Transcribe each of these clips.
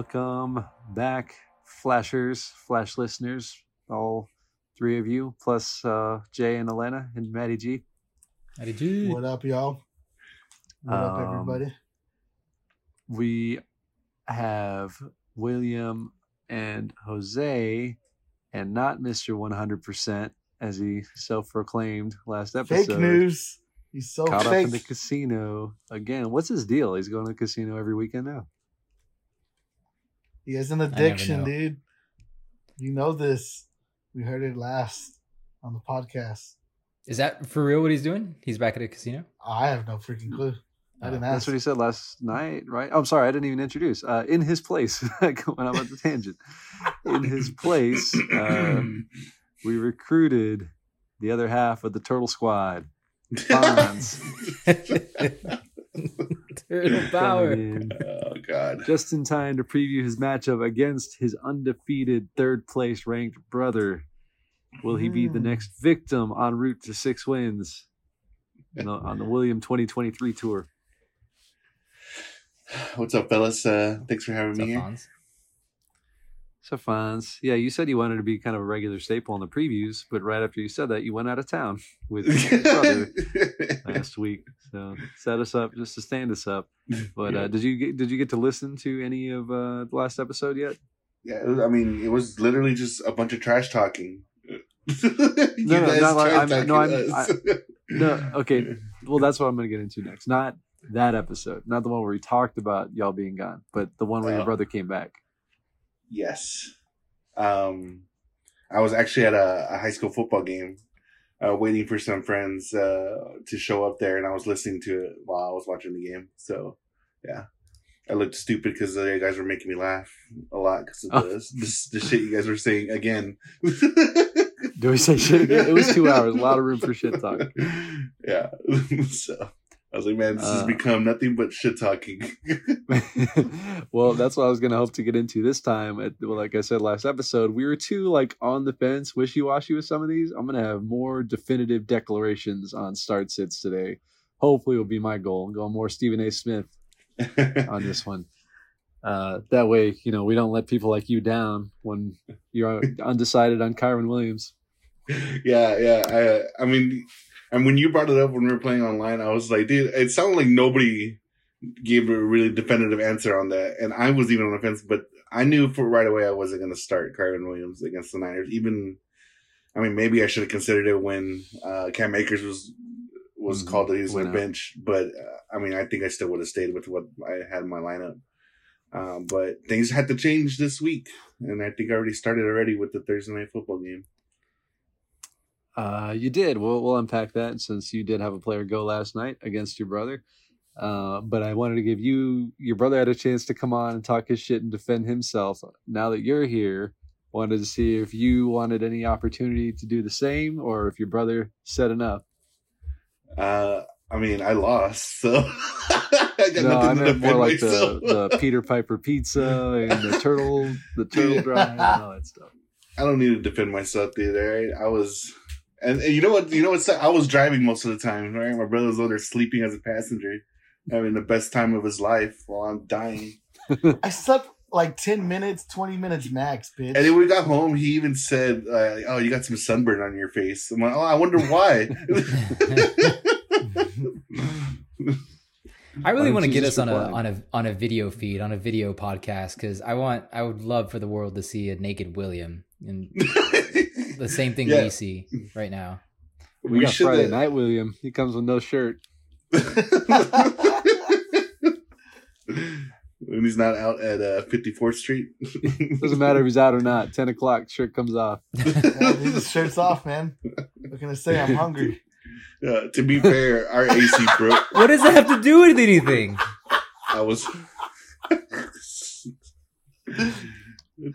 Welcome back, flashers, flash listeners, all three of you, plus uh, Jay and Elena and Maddie G. Maddie G. What up, y'all? What up, Um, everybody? We have William and Jose, and not Mr. 100%, as he self proclaimed last episode. Fake news. He's so Caught up in the casino again. What's his deal? He's going to the casino every weekend now. He has an addiction, dude. You know this. We heard it last on the podcast. Is that for real what he's doing? He's back at a casino? I have no freaking clue. I didn't ask. That's what he said last night, right? Oh, I'm sorry, I didn't even introduce. Uh, in his place, going on the tangent. In his place, um, we recruited the other half of the Turtle Squad. Fonz Turtle power. Coming in God. just in time to preview his matchup against his undefeated third place ranked brother. Will he be the Hmm. next victim en route to six wins you know, on the William 2023 tour? What's up, fellas? Uh, thanks for having What's me up, here. Fonz? So, Fonz, yeah, you said you wanted to be kind of a regular staple in the previews, but right after you said that, you went out of town with your brother last week. So, set us up just to stand us up. But yeah. uh, did you get, did you get to listen to any of uh, the last episode yet? yeah, it was- I mean, it was literally just a bunch of trash talking. you no, not like- I'm- no, I'm- us. No, okay. Well, that's what I'm going to get into next. Not that episode, not the one where we talked about y'all being gone, but the one where your Oh. brother came back. Yes. Um, I was actually at a, a high school football game, uh, waiting for some friends uh, to show up there, and I was listening to it while I was watching the game. So, yeah, I looked stupid because the guys were making me laugh a lot because of Oh. the, the the shit you guys were saying again. Do we say shit again? It was two hours, a lot of room for shit talk. Yeah. so I was like, man, this has Uh, become nothing but shit talking. well, that's what I was going to hope to get into this time. Well, like I said last episode, we were too like on the fence, wishy washy with some of these. I'm going to have more definitive declarations on start sits today. Hopefully, will be my goal. I'm going more Stephen A. Smith on this one. Uh, that way, you know, we don't let people like you down when you're undecided on Kyren Williams. yeah, yeah. I, I mean, and when you brought it up when we were playing online, I was like, dude, it sounded like nobody gave a really definitive answer on that, and I was even on the fence. But I knew for right away I wasn't going to start Kyren Williams against the Niners. Even, I mean, maybe I should have considered it when uh, Cam Akers was was Mhm. called that he was Went going to out. bench. But uh, I mean, I think I still would have stayed with what I had in my lineup. Um, but things had to change this week, and I think I already started already with the Thursday night football game. Uh, you did. We'll, we'll unpack that since you did have a player go last night against your brother. Uh, but I wanted to give you, your brother had a chance to come on and talk his shit and defend himself. Now that you're here, wanted to see if you wanted any opportunity to do the same or if your brother said enough. Uh, I mean, I lost, so I got No, I nothing to meant more like myself. the, the Peter Piper pizza and the turtle, the turtle drive and all that stuff. I don't need to defend myself either. Right? I was, and, and you know what? You know what? I was driving most of the time. Right, my brother was over there sleeping as a passenger, having the best time of his life while I'm dying. I slept like 10 minutes, 20 minutes max, bitch. And then when we got home, he even said, uh, "Oh, you got some sunburn on your face." I'm like, "Oh, I wonder why." I really Why want to get just us on a on a on a video feed on a video podcast because I want I would love for the world to see a naked William and the same thing Yeah. we see right now. We, got should, Friday night, William. He comes with no shirt. when he's not out at uh, 54th Street. Doesn't matter if he's out or not. 10 o'clock, shirt comes off. Yeah, leave the shirts off, man. What can I say? I'm hungry. Uh, to be fair, our AC broke. What does that have to do with anything? I was.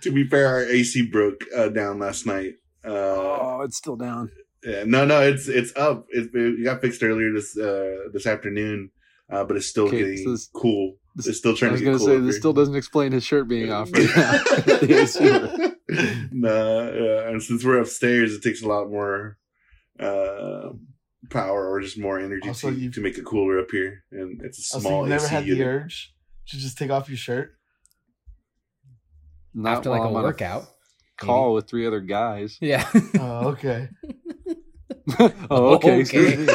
to be fair, our AC broke uh, down last night. Uh, Oh, it's still down. yeah, no, no, it's it's up. It, it got fixed earlier this uh, this afternoon, uh, but it's still Okay, getting so this- cool. this- it's still I was to going get to cool. say, this up still doesn't explain his shirt being off right now. The AC nah, yeah, and since we're upstairs, it takes a lot more uh, power or just more energy Also, to, to make it cooler up here, and it's a Also, small you never AC had the unit. urge to just take off your shirt. Not after like while a I'm on workout. Call with three other guys. Yeah. Oh, okay. oh, okay. Oh, okay.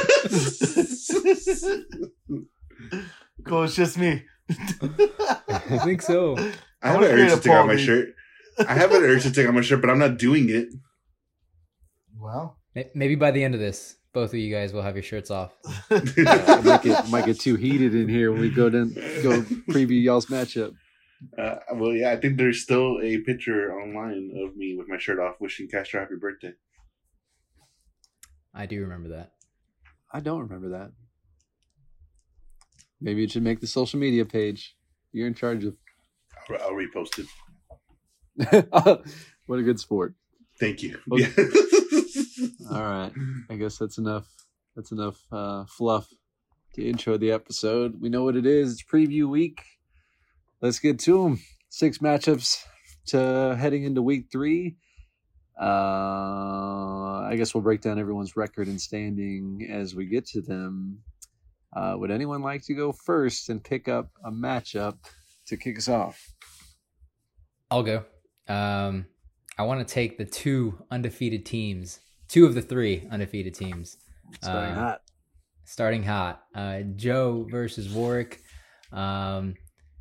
cool. It's just me. I think so. I have an create urge a to take off my shirt. I have an urge to take off my shirt, but I'm not doing it. Well, Maybe by the end of this, both of you guys will have your shirts off. Yeah, it might get might get too heated in here when we go down go preview y'all's matchup. Uh, well, yeah, I think there's still a picture online of me with my shirt off, wishing Castro happy birthday. I do remember that. I don't remember that. Maybe you should make the social media page. You're in charge of. I'll, I'll repost it. what a good sport. Thank you. Okay. Yeah. All right. I guess that's enough. That's enough uh, fluff to intro the episode. We know what it is. It's preview week. Let's get to them. Six matchups to heading into week three. Uh, I guess we'll break down everyone's record and standing as we get to them. Uh, would anyone like to go first and pick up a matchup to kick us off? I'll go. Um, I want to take the two undefeated teams, two of the three undefeated teams, Starting Uh, hot. starting hot. Uh, Joe versus Warwick. Um,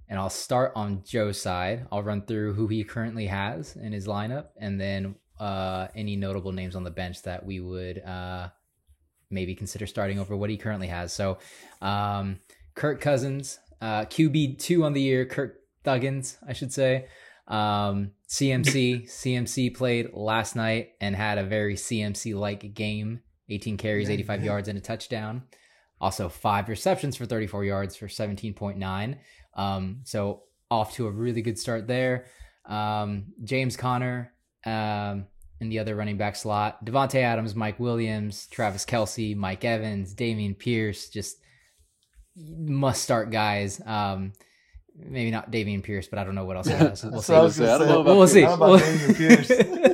and I'll start on Joe's side. I'll run through who he currently has in his lineup and then uh, any notable names on the bench that we would uh, maybe consider starting over what he currently has. So, um, Kirk Cousins, uh, QB2 on the year, Kirk Duggins, I should say. Um, CMC, CMC played last night and had a very CMC like game 18 carries, 85 yards, and a touchdown. Also, five receptions for 34 yards for 17.9. Um, so, off to a really good start there. Um, James Conner um, in the other running back slot. Davante Adams, Mike Williams, Travis Kelce, Mike Evans, Dameon Pierce, just must start guys. Um, maybe not Dameon Pierce, but I don't know what else. We'll see. what I was I gonna don't know about We'll see. How about Dameon Pierce?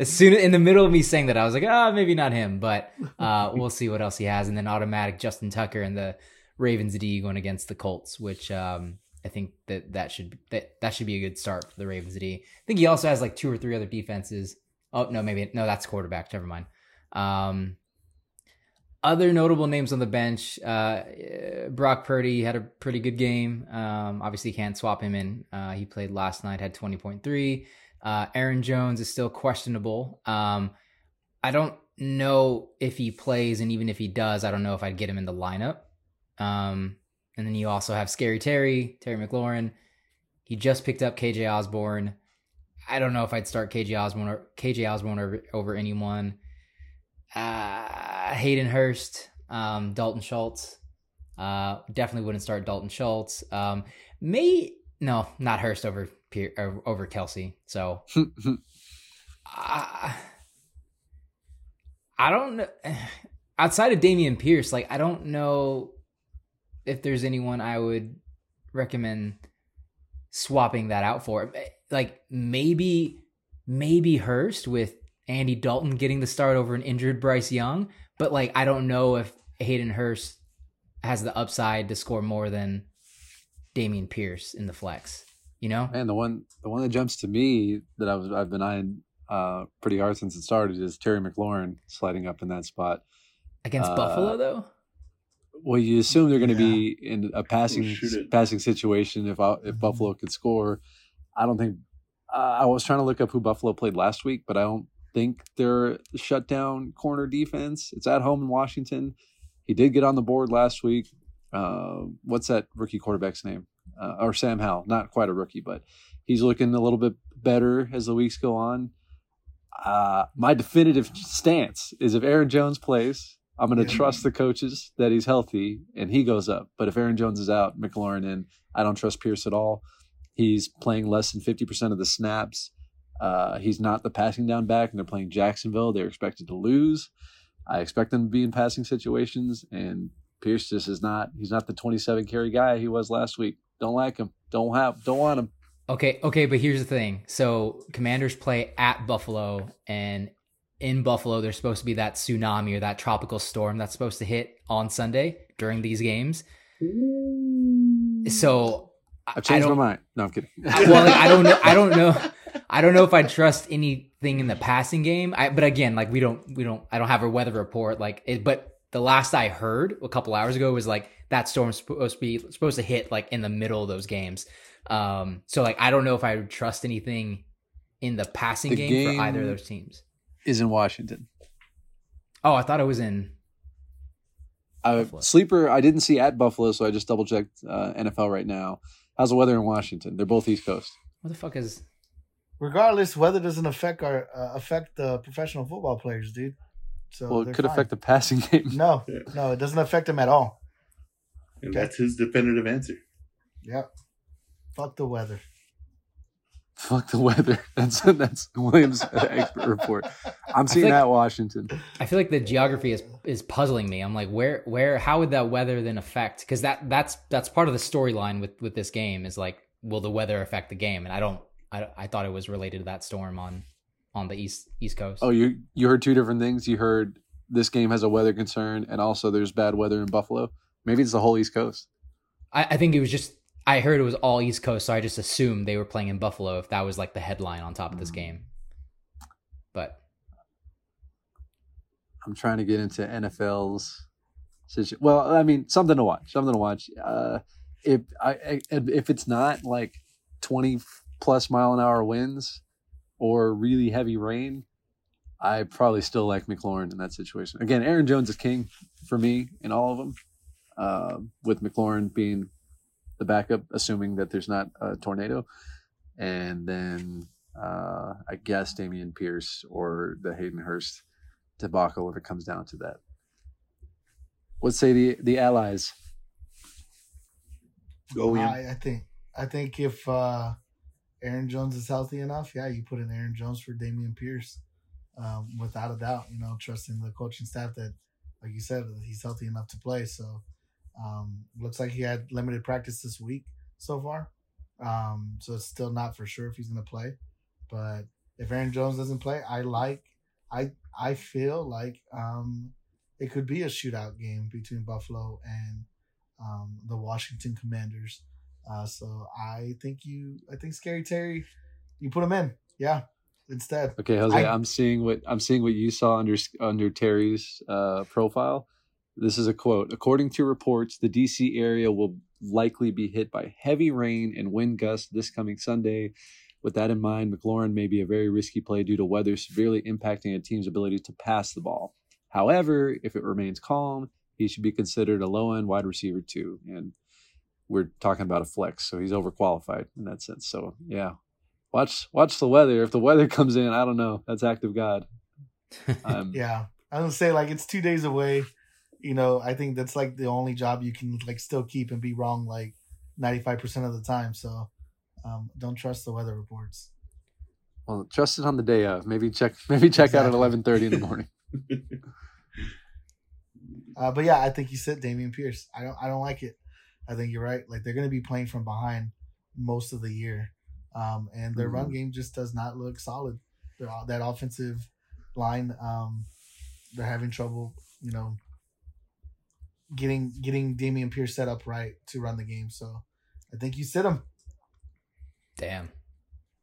As soon in the middle of me saying that, I was like, ah, maybe not him, but uh, we'll see what else he has. And then automatic Justin Tucker and the Ravens D going against the Colts, which um, I think that that should that that should be a good start for the Ravens D. I think he also has like two or three other defenses. Oh no, maybe no, that's quarterback. Never mind. Um, other notable names on the bench: uh, Brock Purdy had a pretty good game. Um, obviously, can't swap him in. Uh, he played last night, had twenty point three. Uh, Aaron Jones is still questionable. Um, I don't know if he plays, and even if he does, I don't know if I'd get him in the lineup. Um, and then you also have Scary Terry, Terry McLaurin. He just picked up KJ Osborn. I don't know if I'd start KJ Osborn or KJ Osborn over, over anyone. Uh, Hayden Hurst, um, Dalton Schultz. Uh, definitely wouldn't start Dalton Schultz. Um, may no, not Hurst over over Kelce. So uh, I don't know. Outside of Dameon Pierce, like I don't know if there's anyone I would recommend swapping that out for. Like maybe, maybe Hurst with Andy Dalton getting the start over an injured Bryce Young, but like I don't know if Hayden Hurst has the upside to score more than Dameon Pierce in the flex. You know? Man, the one the one that jumps to me that I was I've been eyeing uh, pretty hard since it started is Terry McLaurin sliding up in that spot. Against Uh, Buffalo though? Well, you assume they're going to Yeah. be in a passing passing situation if uh, if Mhm. Buffalo could score. I don't think uh, I was trying to look up who Buffalo played last week, but I don't think they're a shutdown corner defense. It's at home in Washington. He did get on the board last week. Uh, what's that rookie quarterback's name? Uh, or Sam Howell, not quite a rookie, but he's looking a little bit better as the weeks go on. Uh, my definitive stance is if Aaron Jones plays, I'm going to Yeah. trust the coaches that he's healthy and he goes up. But if Aaron Jones is out, McLaurin in, I don't trust Pierce at all. He's playing less than 50% of the snaps. Uh, he's not the passing down back, and they're playing Jacksonville. They're expected to lose. I expect them to be in passing situations, and Pierce just is not. He's not the 27 carry guy he was last week. Don't like him. Don't have. Don't want him. Okay, okay, but here's the thing. So Commanders play at Buffalo, and in Buffalo, there's supposed to be that tsunami or that tropical storm that's supposed to hit on Sunday during these games. So I- I've changed my mind. No, I'm kidding. Well, like, I don't know. I don't know. I don't know if I trust anything in the passing game. I, but again, like we don't, we don't. I don't have a weather report. Like, it, but the last I heard a couple hours ago was like that storm's supposed to be supposed to hit like in the middle of those games. Um, so like I don't know if I would trust anything in the passing The game, for either of those teams. Is in Washington. Oh, I thought it was in. Uh, sleeper. I didn't see at Buffalo, so I just double checked uh, NFL right now. How's the weather in Washington? They're both East Coast. What the fuck is? Regardless, weather doesn't affect our uh, affect the professional football players, dude. So Well, it could fine. affect the passing game. No, Yeah. no, it doesn't affect them at all. And that's his definitive answer. Yep. Fuck the weather. Fuck the weather. That's that's Williams' expert report. I'm seeing like- that Washington. I feel like the geography is is puzzling me. I'm like, where where how would that weather then affect? Because that that's that's part of the storyline with with this game is like, will the weather affect the game? And I don't. I I thought it was related to that storm on on the east east coast. Oh, you you heard two different things. You heard this game has a weather concern, and also there's bad weather in Buffalo. Maybe it's the whole East Coast. I, I think it was just I heard it was all East Coast, so I just assumed they were playing in Buffalo if that was like the headline on top of this game. But I'm trying to get into NFL's. Well, I mean, something to watch. Something to watch. Uh, if I I- if it's not like 20 plus mile an hour winds or really heavy rain, I probably still like McLaurin in that situation. Again, Aaron Jones is king for me in all of them. Uh, with McLaurin being the backup, assuming that there's not a tornado, and then uh, I guess Dameon Pierce or the Hayden Hurst debacle if it comes down to that. Let's say the the allies. Go in. I, I think I think if uh Aaron Jones is healthy enough, yeah, you put in Aaron Jones for Dameon Pierce, um, without a doubt. You know, trusting the coaching staff that, like you said, he's healthy enough to play. So, um, looks like he had limited practice this week so far. Um, so it's still not for sure if he's going to play. But if Aaron Jones doesn't play, I like, I I feel like um, it could be a shootout game between Buffalo and um, the Washington Commanders. Uh, so I think you, I think Scary Terry, you put him in, yeah, instead. Okay, Jose, I- am seeing what I'm seeing what you saw under under Terry's uh, profile. This is a quote. According to reports, the DC area will likely be hit by heavy rain and wind gusts this coming Sunday. With that in mind, McLaurin may be a very risky play due to weather severely impacting a team's ability to pass the ball. However, if it remains calm, he should be considered a low end wide receiver too. And we're talking about a flex, so he's overqualified in that sense. So yeah, watch watch the weather. If the weather comes in, I don't know. That's act of God. Um, Yeah, I would say like it's two days away. You know, I think that's like the only job you can like still keep and be wrong like ninety five percent of the time. So um, don't trust the weather reports. Well, trust it on the day of. Maybe check. Maybe check out at Exactly. eleven thirty in the morning. Uh, but yeah, I think you said Dameon Pierce. I don't I don't like it. I think you're right. Like they're going to be playing from behind most of the year, um, and their run game just does not look solid. Their, that offensive line, um, they're having trouble. You know, getting getting Dameon Pierce set up right to run the game. So I think you sit him. Damn.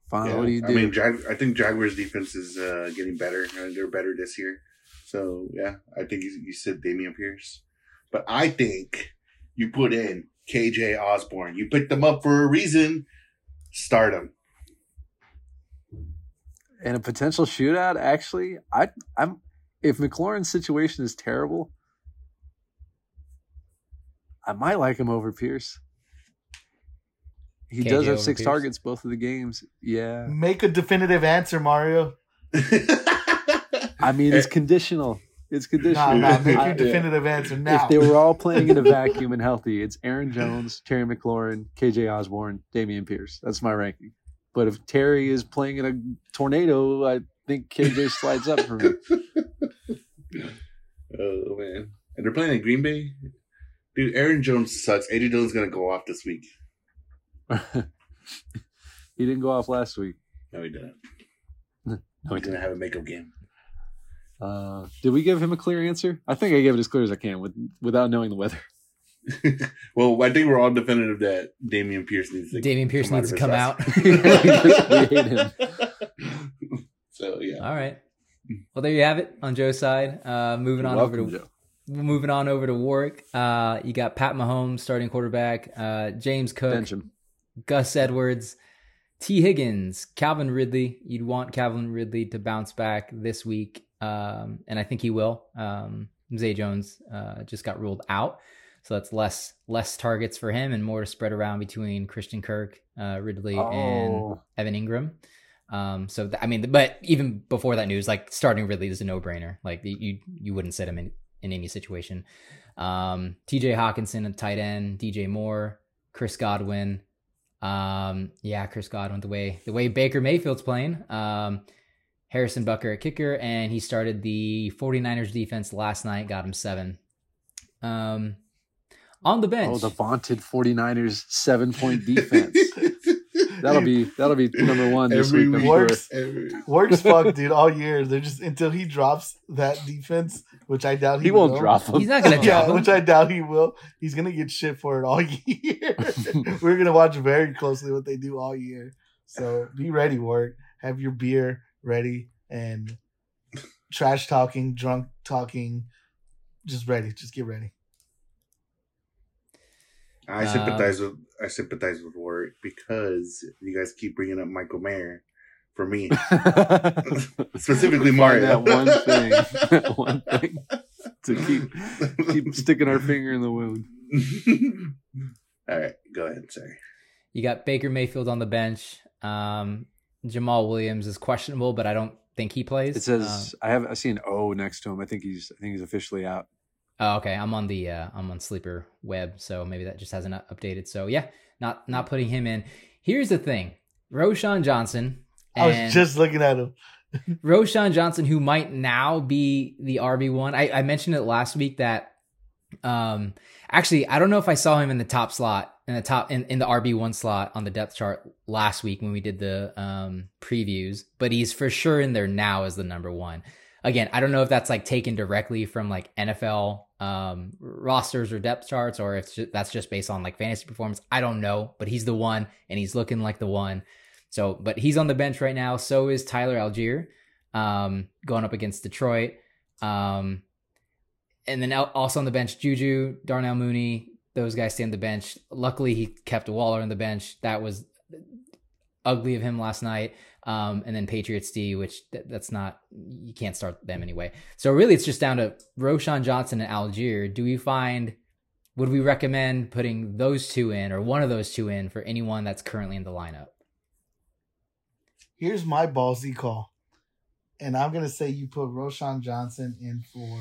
Fine. Yeah, What do you do? I mean, Jag- I think Jaguars defense is uh, getting better. Uh, they're better this year. So yeah, I think you, you said Dameon Pierce, but I think you put in KJ Osborn. You picked them up for a reason. Start him. in a potential shootout, actually, I I'm if McLaurin's situation is terrible, I might like him over Pierce. He KJ does have six Pierce? targets both of the games. Yeah. Make a definitive answer, Mario. I mean, it's eh. conditional. It's Nah, conditional. nah, make your definitive answer now. if they were all playing in a vacuum and healthy, it's Aaron Jones, Terry McLaurin, KJ Osborn, Dameon Pierce. That's my ranking. But if Terry is playing in a tornado, I think KJ slides up for me. oh man, and they're playing in Green Bay. Dude, Aaron Jones sucks. AJ Dillon's gonna go off this week. he didn't go off last week. No, he didn't. No, he He's gonna didn't. have a makeup game. Uh, did we give him a clear answer? I think I gave it as clear as I can with without knowing the weather. well, I think we're all definitive that Dameon Pierce needs to. Dameon Pierce come needs to come his out. We hate him. so yeah, All right. Well, there you have it on Joe's side. Uh, moving on over to Joe. Moving on over to Warwick. Uh, you got Pat Mahomes starting quarterback. Uh, James Cook, Bench him. Gus Edwards, T. Higgins, Calvin Ridley. You'd want Calvin Ridley to bounce back this week, um, and I think he will. Um, Zay Jones uh, just got ruled out, so that's less less targets for him and more to spread around between Christian Kirk, uh, Ridley, and Oh, Evan Engram. Um, so th- I mean, but even before that news, like starting Ridley is a no brainer. Like you you wouldn't sit him in in any situation. Um, T.J. Hockenson, a tight end, DJ Moore, Chris Godwin. Um, yeah, Chris Godwin. The way the way Baker Mayfield's playing. Um, Harrison Butker at kicker, and he started the 49ers defense last night. Got him seven. Um, on the bench. oh, the vaunted 49ers seven point defense. That'll be that'll be number one this Every week. I'm sure. Works. Every- Works fuck, dude, all year. They're just until he drops that defense, which I doubt he, He won't will. drop him. He's not gonna drop Yeah, him. which I doubt he will. He's gonna get shit for it all year. We're gonna watch very closely what they do all year. So be ready, work. Have your beer ready and trash talking, drunk talking. Just ready. Just get ready. I sympathize with I sympathize with Warwick because you guys keep bringing up Michael Mayer for me, specifically Find Mario. that one thing, that one thing to keep keep sticking our finger in the wound. All right, go ahead. Sorry. You got Baker Mayfield on the bench. Um, Jamaal Williams is questionable, but I don't think he plays. It says I have I see an O next to him. I think he's I think he's officially out. Oh, okay, I'm on the uh, I'm on Sleeper Web, so maybe that just hasn't updated. So yeah, not not putting him in. Here's the thing: Roschon Johnson. I was just looking at him. Roschon Johnson, who might now be the RB one. I, I mentioned it last week that um actually I don't know if I saw him in the top slot in the top in, in the RB one slot on the depth chart last week when we did the um previews, but he's for sure in there now as the number one. Again, I don't know if that's like taken directly from like NFL um rosters or depth charts or if ju- that's just based on like fantasy performance. I don't know, but he's the one and he's looking like the one. So, but he's on the bench right now. So is Tyler Allgeier, um, going up against Detroit. Um, and then also on the bench, Juju, Darnell Mooney. Those guys stay on the bench. Luckily, he kept Waller on the bench. That was ugly of him last night. Um, and then Patriots D, which th- that's not you can't start them anyway. So really, it's just down to Roschon Johnson and Allgeier. Do we find? Would we recommend putting those two in, or one of those two in, for anyone that's currently in the lineup? Here's my ballsy call. And I'm gonna say you put Roschon Johnson in for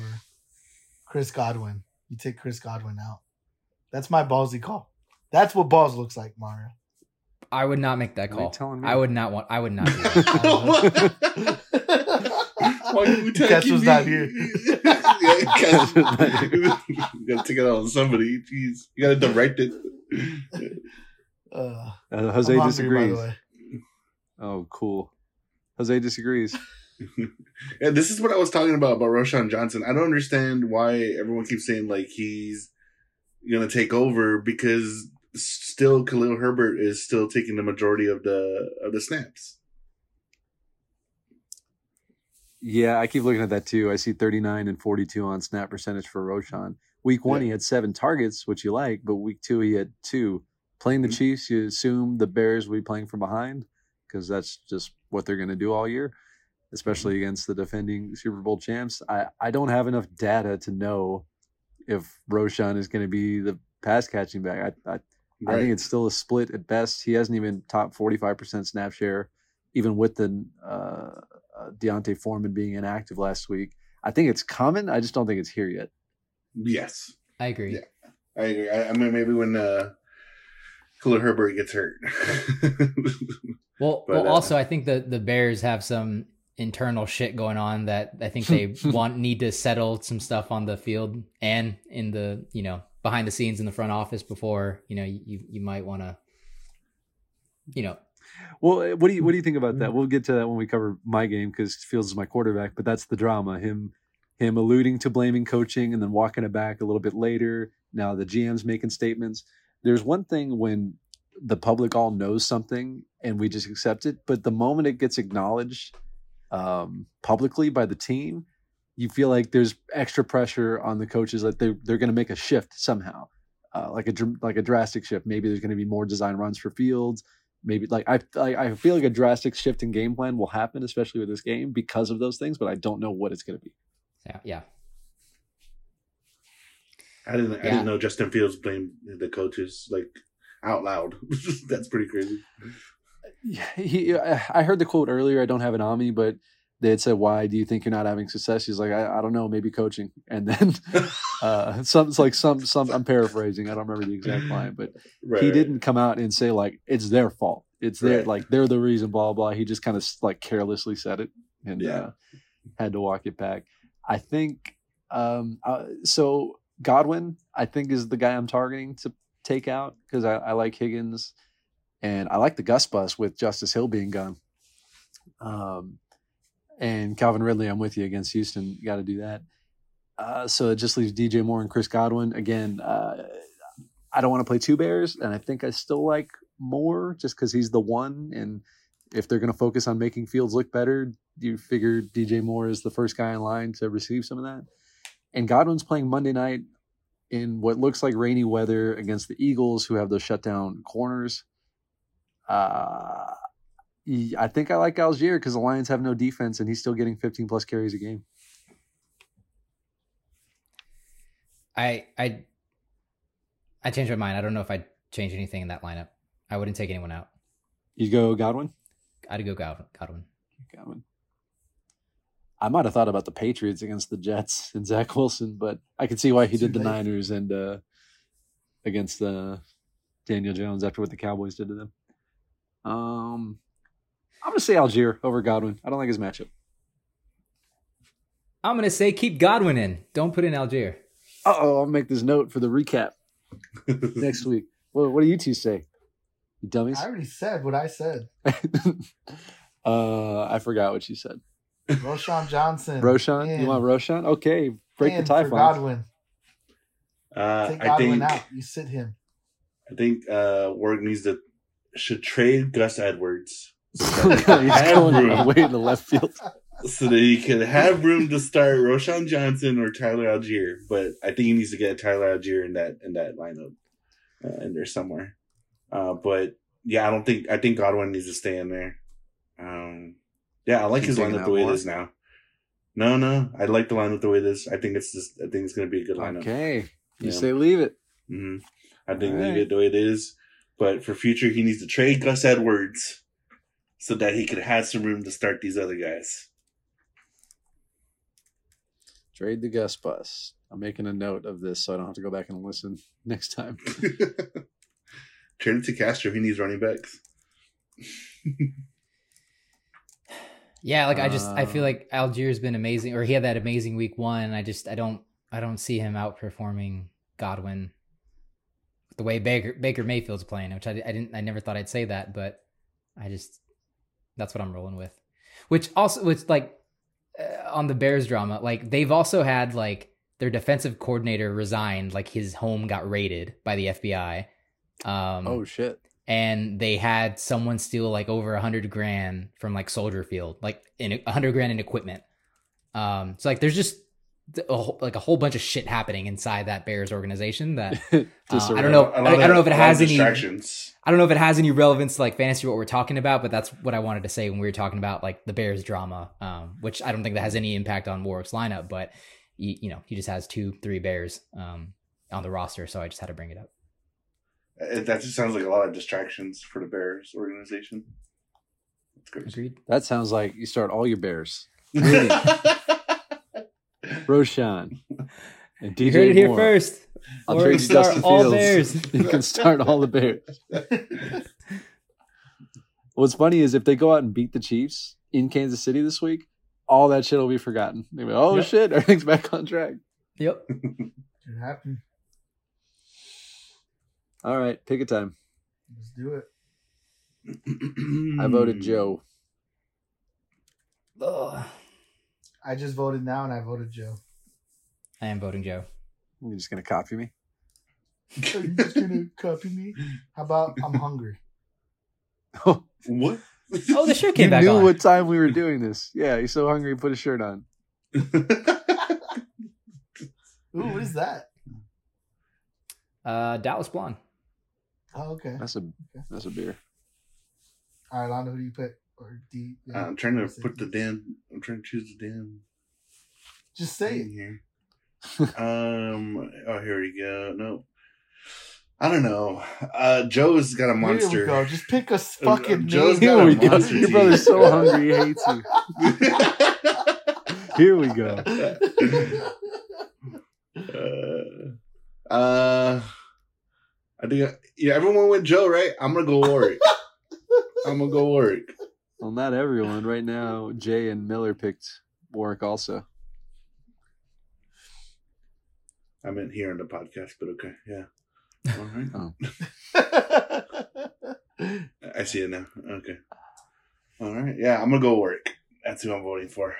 Chris Godwin. You take Chris Godwin out. That's my ballsy call. That's what balls looks like, Mario. I would not make that What are you call. telling me? I would not want. I would not. Do that. Why you Cass was not here. yeah, Cass was not here. you gotta take it out on somebody. Jeez, you gotta direct it. Uh, Uh, Jose I'm hungry, by disagrees. the way. Oh, cool. Jose disagrees. Yeah, this is what I was talking about about Roschon Johnson. I don't understand why everyone keeps saying like he's gonna take over because still Khalil Herbert is still taking the majority of the of the snaps. Yeah, I keep looking at that too. I see 39 and 42 on snap percentage for Roschon. Week one, Yeah. he had seven targets, which you like, but week two, he had two. Playing the Mhm. Chiefs, you assume the Bears will be playing from behind because that's just what they're going to do all year, especially against the defending Super Bowl champs. I, I don't have enough data to know if Roschon is going to be the pass catching back. I, I, I think it's still a split at best. He hasn't even top 45% snap share, even with the uh, uh, D'Onta Foreman being inactive last week. I think it's coming. I just don't think it's here yet. yes, I agree. Yeah. I agree. I, I mean, maybe when uh, Khalil Herbert gets hurt. Well, But, well, uh, also I think the the Bears have some internal shit going on that I think they want need to settle some stuff on the field and in the you know behind the scenes in the front office before you know you you might want to you know Well, uh, what do you what do you think about that? We'll get to that when we cover my game because Fields is my quarterback. But that's the drama. Him him alluding to blaming coaching and then walking it back a little bit later. Now the GM's making statements. There's one thing when the public all knows something and we just accept it, but the moment it gets acknowledged um, publicly by the team, you feel like there's extra pressure on the coaches that they're, they're going to make a shift somehow, uh, like a like a drastic shift. Maybe there's going to be more design runs for fields. Maybe like I I I feel like a drastic shift in game plan will happen, especially with this game because of those things. But I don't know what it's going to be. Yeah, yeah. I didn't. I didn't know Justin Fields blamed the coaches like out loud. That's pretty crazy. Yeah, he, I heard the quote earlier. I don't have it on me, but they had said, "Why do you think you're not having success?" He's like, "I, I don't know, maybe coaching." And then uh, some, it's like some, some. I'm paraphrasing. I don't remember the exact line, but Right, he right. didn't come out and say like it's their fault. It's their Right. like they're the reason. Blah blah. He just kind of like carelessly said it and Yeah. uh, had to walk it back. I think um, uh, so. Godwin, I think, is the guy I'm targeting to take out because I, I like Higgins and I like the Gus bus with Justice Hill being gone. Um, and Calvin Ridley, I'm with you against Houston. You got to do that. Uh, so it just leaves DJ Moore and Chris Godwin again. Uh, I don't want to play two Bears, and I think I still like Moore just because he's the one. And if they're going to focus on making Fields look better, you figure DJ Moore is the first guy in line to receive some of that. And Godwin's playing Monday night in what looks like rainy weather against the Eagles, who have those shutdown corners. Uh, I think I like Allgeier because the Lions have no defense, and he's still getting 15 plus carries a game. I I I changed my mind. I don't know if I'd change anything in that lineup. I wouldn't take anyone out. You go Godwin. I'd go Godwin. Godwin. Godwin. I might have thought about the Patriots against the Jets and Zach Wilson, but I can see why he did the. Niners and uh, against uh, Daniel Jones after what the Cowboys did to them. Um, I'm gonna say Allgeier over Godwin. I don't like his matchup. I'm gonna say keep Godwin in. Don't put in Allgeier. Uh oh, I'll make this note for the recap next week. What, what do you two say? You dummies. I already said what I said. uh, I forgot what you said. Roschon Johnson. Roschon, in. you want Roschon? Okay, break In the tie for Godwin. Uh, Take I Godwin think out. You sit him. I think uh, Warwick needs to should trade Gus Edwards He's so that can have going room, away in the left field. so that he can have room to start Roschon Johnson or Tyler Allgeier. But I think he needs to get Tyler Allgeier in that in that lineup uh, in there somewhere. Uh, but yeah, I don't think I think Godwin needs to stay in there. Um, yeah, I like You his taking lineup the way Moore? it is now. No, no, I like the lineup the way it is. I think it's just I think it's going to be a good lineup. Okay, you Yeah. say leave it. hmm I think All leave right. it the way it is. But for future, he needs to trade Gus Edwards so that he could have some room to start these other guys. Trade the Gus bus. I'm making a note of this so I don't have to go back and listen next time. trade it to Castro. He needs running backs. Yeah, like I just I feel Um, like Allgeier's been amazing, or he had that amazing week one. I just I don't I don't see him outperforming Godwin the way Baker Baker Mayfield's playing, which I, I didn't I never thought I'd say that, but I just that's what I'm rolling with. Which also which like uh, on the Bears drama, like they've also had like their defensive coordinator resigned, like his home got raided by the FBI. Um, oh shit! and they had someone steal like over a hundred grand from like Soldier Field, like in a hundred grand in equipment. Um, so like there's just a, whole- like a whole bunch of shit happening inside that Bears organization that Uh, I don't know- I- I don't know if it has any- I don't know if it has any relevance to like fantasy what we're talking about, but that's what I wanted to say when we were talking about like the Bears drama, um, which I don't think that has any impact on Warwick's lineup, but you, you know he just has two, three Bears um, on the roster, so I just had to bring it up. Uh, That just sounds like a lot of distractions for the Bears organization. That's. Agreed. That sounds like you start all your Bears. yeah, Roschon and DJ You heard it here Moore. first. I'll Or trade you start all Fields. Bears. you can start all the Bears. What's funny is if they go out and beat the Chiefs in Kansas City this week, all that shit will be forgotten. They go, oh Yep. shit, everything's back on track. Yep. It happened. All right, pick a time. Let's do it. I voted Joe. Ugh. I just voted now and I voted Joe. I am voting Joe. You're just gonna copy me. Are you just gonna copy me? How about I'm hungry? Oh, What? Oh, the shirt you came back knew on. what time we were doing this. Yeah, you're so hungry. Put a shirt on. Ooh, what is that? Uh, Dallas Blonde. Oh, okay. That's a that's a beer. All right, Lando, who do you pick? Or do you, yeah. I'm trying to put the damn. I'm trying to choose the damn Just say it. here. um. Oh, here we go. No. I don't know. Uh, Joe's got a monster. Here we go. Just pick a Uh, fucking Joe's name. got Here a we go. monster Your brother's so hungry he hates you. Here we go. uh, uh, I think yeah, everyone went Joe, right? I'm gonna go Warwick. I'm gonna go Warwick. Well, not everyone. Right now, Jay and Miller picked Warwick also. I meant here in the podcast, but okay, yeah. All right, I see it now. Okay, all right, yeah, I'm gonna go Warwick. That's who I'm voting for.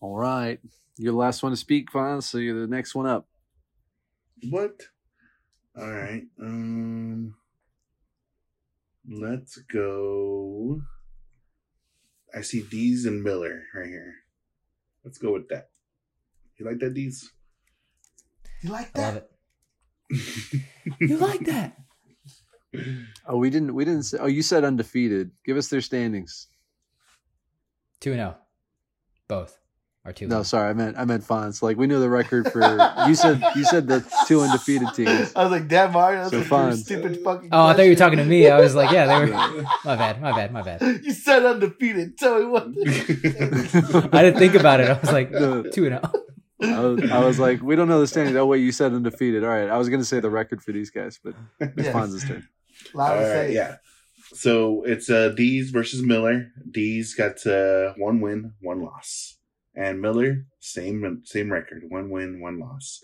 All right. You're the last one to speak, Vaughn, so you're the next one up. What? All right. Um let's go. I see Dees and Miller right here. Let's go with that. You like that, Dees? you like I love that? it. You like that? Oh, we didn't. We didn't. Say, oh, you said undefeated. Give us their standings. Two and zero, both are two. No, sorry, I meant I meant Fonz. Like we knew the record for. you said you said the two undefeated teams. I was like, damn, Mario, that's So a fine. stupid fucking. Oh, I thought you were talking to me. I was like, yeah, they were. My bad. My bad. My bad. You said undefeated. Tell me what. I didn't think about it. I was like, No. two and oh. zero. I was, I was like, we don't know the standings. Oh wait, you said undefeated. All right, I was gonna say the record for these guys, but it's Yes. Fonz's turn. Loud All say yeah. So it's uh Dees versus Miller. Dees got uh one win, one loss. And Miller, same same record. One win, one loss.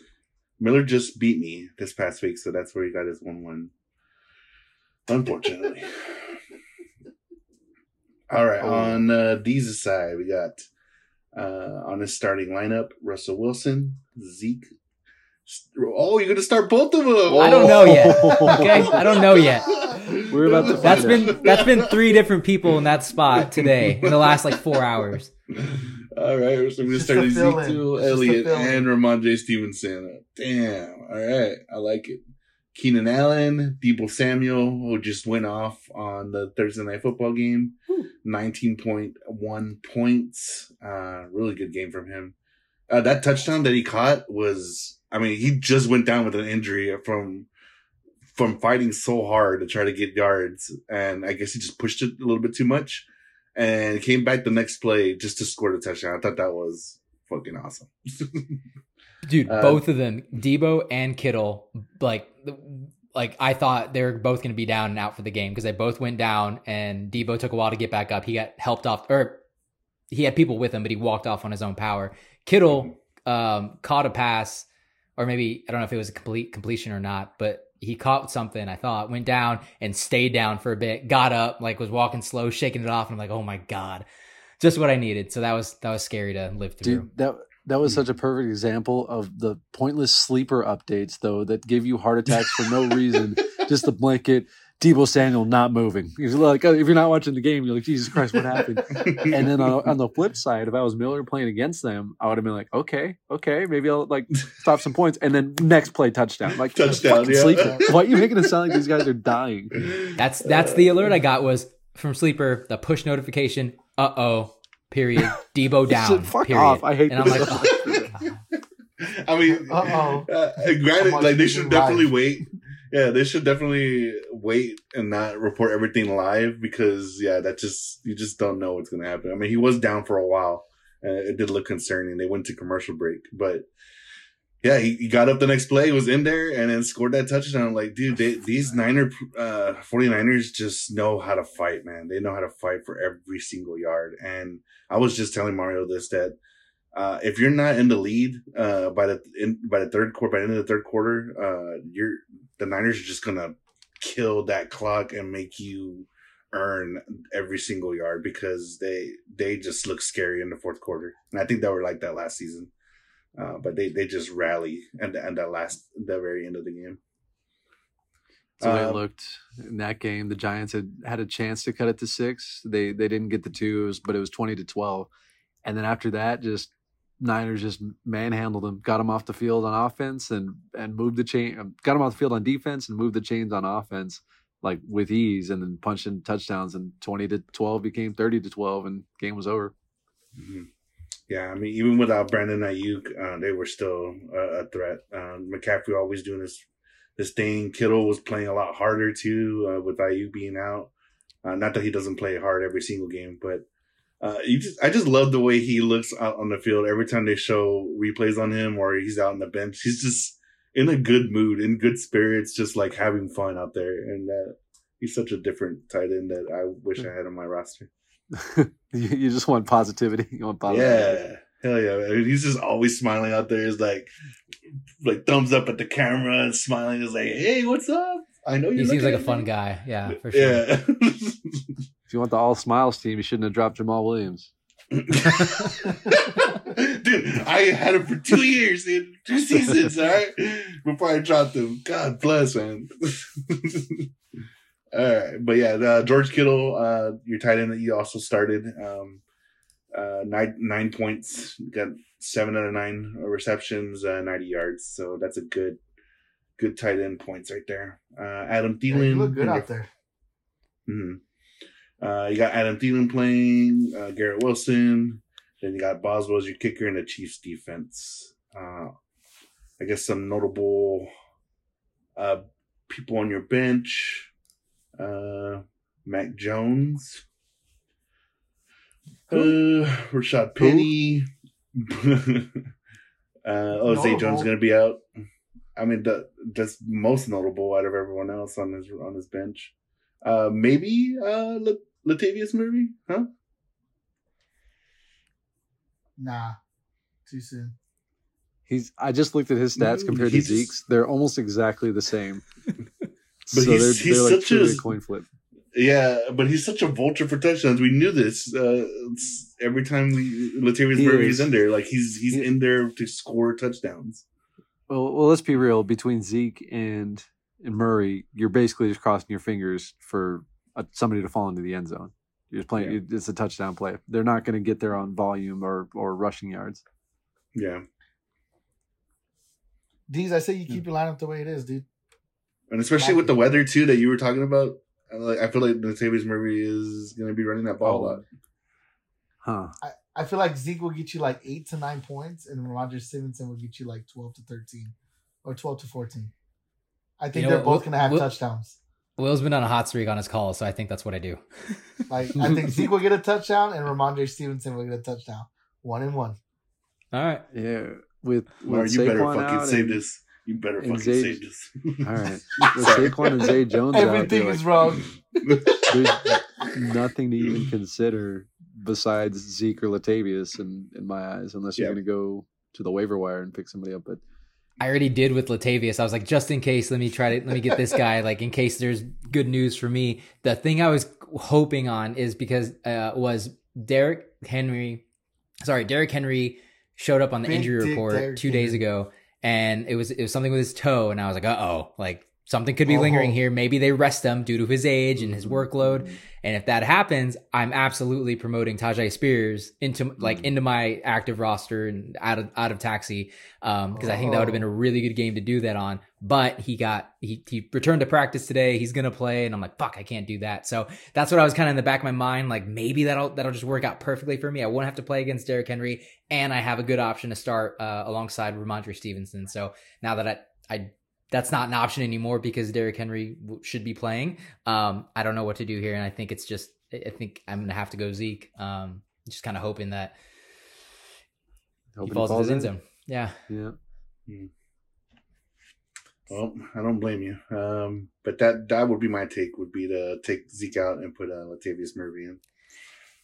Miller just beat me this past week, so that's where he got his one one. Unfortunately. All right, Oh. on uh Dees' side, we got uh on his starting lineup, Russell Wilson, Zeke. Oh, you're gonna start both of them. I don't know yet. Okay, I don't know yet. We're about to That's been that's been three different people in that spot today in the last like four hours. All right, so we're gonna start. Ezekiel Elliott and Rhamondre Stevenson. Damn. All right, I like it. Keenan Allen, Deebo Samuel, who just went off on the Thursday night football game, nineteen point one points. Uh, really good game from him. Uh, that touchdown that he caught was, I mean, he just went down with an injury from from fighting so hard to try to get yards, and I guess he just pushed it a little bit too much, and came back the next play just to score the touchdown. I thought that was fucking awesome. Dude, Uh, both of them, Deebo and Kittle, like like I thought they were both going to be down and out for the game because they both went down and Deebo took a while to get back up. He got helped off or he had people with him, but he walked off on his own power. Kittle um, caught a pass, or maybe I don't know if it was a complete completion or not, but he caught something. I thought went down and stayed down for a bit, got up, like was walking slow, shaking it off, and I'm like, oh my god, just what I needed. So that was that was scary to live through. Dude, that that was such a perfect example of the pointless sleeper updates, though, that give you heart attacks for no reason. Just the blanket, Deebo Samuel not moving. You're like, oh, if you're not watching the game, you're like, Jesus Christ, what happened? And then on, on the flip side, if I was Miller playing against them, I would have been like, okay, okay, maybe I'll like stop some points, and then next play touchdown, like Touchdown, yeah. sleeper. Why are you making it sound like these guys are dying? That's that's the alert I got was from Sleeper, the push notification. Uh oh. Period. Deebo down. Fuck period. off. I hate And I'm like, this. oh, I mean, Uh-oh. uh, granted, like they should definitely live. wait. Yeah, they should definitely wait and not report everything live because yeah, that just you just don't know what's gonna happen. I mean, he was down for a while, and it did look concerning. They went to commercial break, but yeah, he, he got up the next play, was in there, and then scored that touchdown. Like, dude, they, these Niner uh, 49ers just know how to fight, man. They know how to fight for every single yard. And I was just telling Mario this that uh, if you're not in the lead uh, by the in, by the third quarter, by the end of the third quarter, uh, you're the Niners are just gonna kill that clock and make you earn every single yard because they they just look scary in the fourth quarter. And I think they were like that last season. Uh, but they, they just rally and and that last the very end of the game. That's the way it Um, looked in that game. The Giants had had a chance to cut it to six. They they didn't get the twos, but it was twenty to twelve. And then after that, just Niners just manhandled them, got them off the field on offense, and and moved the chain, um, got them off the field on defense, and moved the chains on offense like with ease, and then punched in touchdowns. And twenty to twelve became thirty to twelve, and game was over. Mhm. Yeah, I mean, even without Brandon Aiyuk, uh, they were still a, a threat. Um, McCaffrey always doing his his thing. Kittle was playing a lot harder too uh, with Aiyuk being out. Uh, not that he doesn't play hard every single game, but uh, you just I just love the way he looks out on the field every time they show replays on him or he's out on the bench. He's just in a good mood, in good spirits, just like having fun out there. And uh, he's such a different tight end that I wish I had on my roster. you, you just want positivity. You want positivity. Yeah. Hell yeah. He's just always smiling out there. He's like, like thumbs up at the camera and smiling. He's like, hey, what's up? I know you He seems like a fun guy. Yeah, for sure. Yeah. If you want the all smiles team, you shouldn't have dropped Jamaal Williams. dude, I had him for two years, dude. Two seasons, all right? Before I dropped him. God bless, man. all right. But yeah, the George Kittle, uh, your tight end that you also started, um, uh, nine, nine points, got seven out of nine receptions, uh, 90 yards. So that's a good, good tight end points right there. Uh, Adam Yeah, Thielen. you look good out there. hmm Uh, you got Adam Thielen playing, uh, Garrett Wilson. Then you got Boswell as your kicker in the Chiefs defense. Uh, I guess some notable uh, people on your bench. Uh, Mac Jones. Uh, Rashad Penny. uh, oh, Zay Jones going to be out. I mean, the, that's most notable out of everyone else on his on his bench. Uh, maybe uh, La- Latavius Murray, huh? Nah, too soon. He's. I just looked at his stats Mm, compared to Zeke's. They're almost exactly the same. But so he's- they're, he's they're like such truly a- a coin flip. Yeah, but he's such a vulture for touchdowns. We knew this. Uh, every time we Latavius He Murray is. is in there, like he's he's He- in there to score touchdowns. Well, well, let's be real. Between Zeke and and Murray, you're basically just crossing your fingers for uh somebody to fall into the end zone. You're just playing. Yeah. It's a touchdown play. They're not going to get there on volume or or rushing yards. Yeah, D's, I say you keep your lineup the way it is, dude. and especially with the weather too that you were talking about. I Like I feel like Latavius Murray is going to be running that ball a lot. Huh? I feel like Zeke will get you like eight to nine points, and Roger Stevenson will get you like twelve to thirteen, or twelve to fourteen. I think You know they're both Will- gonna have Will- touchdowns. Will's been on a hot streak on his call, so I think that's what I do. Like I think Zeke will get a touchdown, and Rhamondre Stevenson will get a touchdown. One and one. All right. Yeah. With, Or with you better fucking save and- this. You better fucking Zay- save this. All right. With Saquon and Zay Jones out, Everything they're is like, wrong. there's nothing to even consider besides Zeke or Latavius in, in my eyes, unless you're Yeah. going to go to the waiver wire and pick somebody up. But I already did with Latavius. I was like, just in case, let me try to let me get this guy. Like in case there's good news for me. The thing I was hoping on is because uh, was Derrick Henry. Sorry, Derrick Henry showed up on the Big injury report Derrick two days Henry. ago, and it was it was something with his toe, and I was like, uh oh, like something could be Oh. lingering here. Maybe they rest him due to his age and his workload. And if that happens, I'm absolutely promoting Tyjae Spears into like Mm. into my active roster and out of out of taxi um because I think that would have been a really good game to do that on. But he got he he returned to practice today. He's gonna play, and I'm like, fuck, I can't do that. So that's what I was kind of in the back of my mind. Like maybe that'll that'll just work out perfectly for me. I won't have to play against Derrick Henry, and I have a good option to start uh, alongside Rhamondre Stevenson. So now that I I that's not an option anymore because Derrick Henry w- should be playing. Um, I don't know what to do here, and I think it's just I I think I'm gonna have to go Zeke. Um, just kind of hoping that hoping he falls, into the end zone. Yeah, Yeah. Well, I don't blame you. Um, but that that would be my take. Would be to take Zeke out and put uh, Latavius Murray in.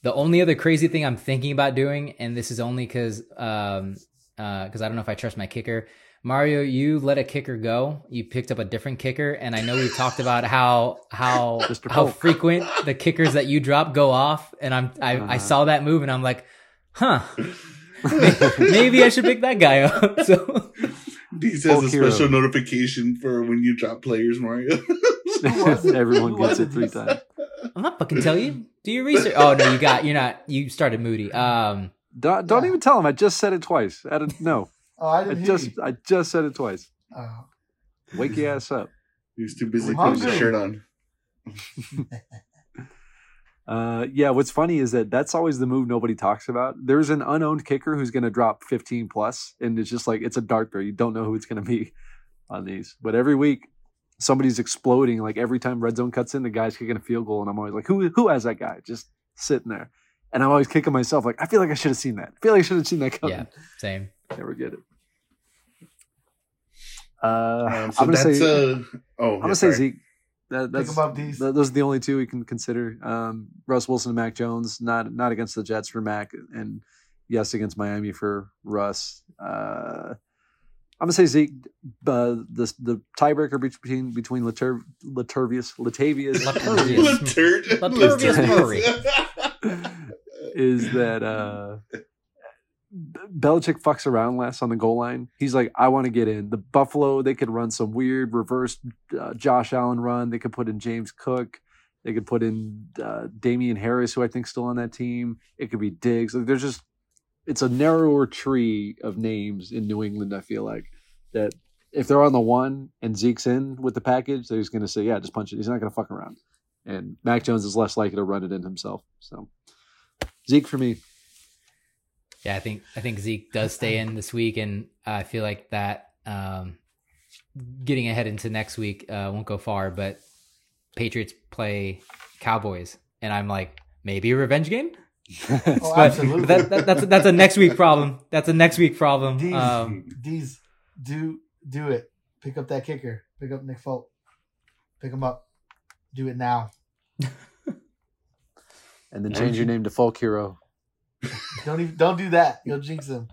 The only other crazy thing I'm thinking about doing, and this is only because um because I don't know if I trust my kicker. Mario, you let a kicker go. You picked up a different kicker, and I know we've talked about how how how frequent the kickers that you drop go off. And I'm I, I Uh-huh. saw that move, and I'm like, huh. maybe I should pick that guy up. So These Hulk has a hero. special notification for when you drop players, Mario. Everyone gets it it? three times. I'm not fucking tell you. Do your research. Oh no, you got. You're not. You started Moody. Um. Don't, don't Yeah. even tell him. I just said it twice. I don't, no, Oh, I I didn't hear just you. I just said it twice. Oh. Wake your ass up. He was too busy I'm putting his shirt on. Uh, yeah, what's funny is that that's always the move nobody talks about. There's an unowned kicker who's going to drop 15 plus, and it's just like it's a dart throw. You don't know who it's going to be on these. But every week, somebody's exploding. Like every time red zone cuts in, the guy's kicking a field goal, and I'm always like, who who has that guy just sitting there? And I'm always kicking myself like, I feel like I should have seen that. I feel like I should have seen that coming. Yeah. Same. Never get it. Uh, Um, so I'm gonna that's say uh, oh, I'm gonna say Zeke. That, that's him these. Th- those are the only two we can consider. Um, Russ Wilson and Mac Jones, not not against the Jets for Mac, and yes against Miami for Russ. Uh, I'm gonna say Zeke. Uh, the the tiebreaker between between Latur- Laturvius Latavius Laturvius. Laturd. Murray. is that uh, Belichick fucks around less on the goal line. He's like, I want to get in. The Buffalo, they could run some weird reverse uh, Josh Allen run. They could put in James Cook. They could put in uh, Damien Harris, who I think still on that team. It could be Diggs. Like, there's just it's a narrower tree of names in New England. I feel like that if they're on the one and Zeke's in with the package, they're just going to say, yeah, just punch it. He's not going to fuck around. And Mac Jones is less likely to run it in himself. So Zeke for me. Yeah, I think I think Zeke does stay in this week, and I feel like that um, getting ahead into next week uh, won't go far. But Patriots play Cowboys, and I'm like maybe a revenge game. Oh, But- absolutely. but that, that, that's that's a next week problem. That's a next week problem. These, Um, these, do do it. Pick up that kicker. Pick up Nick Folk. Pick him up. Do it now. and then change your name to Folk Hero. Don't even don't do that. You'll jinx him.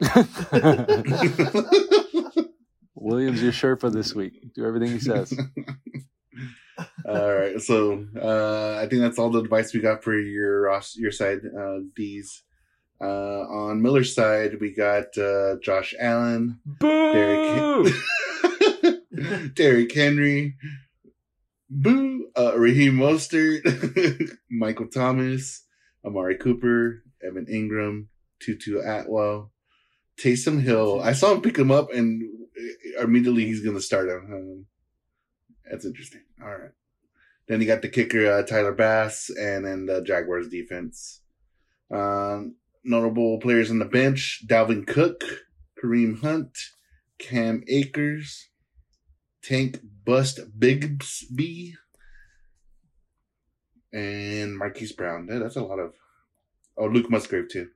Williams, your Sherpa this week. Do everything he says. all right, so uh, I think that's all the advice we got for your your side, uh, D's. Uh, on Miller's side, we got uh, Josh Allen, Boo! Derrick, Derrick Henry, Boo, uh, Raheem Mostert, Michael Thomas, Amari Cooper, Evan Engram, Tutu Atwell, Taysom Hill. I saw him pick him up, and immediately he's going to start him. Um, that's interesting. All right. Then you got the kicker uh, Tyler Bass, and then the Jaguars defense. Um, notable players on the bench: Dalvin Cook, Kareem Hunt, Cam Akers, Tank Bust Bigsby, and Marquise Brown. Yeah, that's a lot of. Oh, Luke Musgrave too.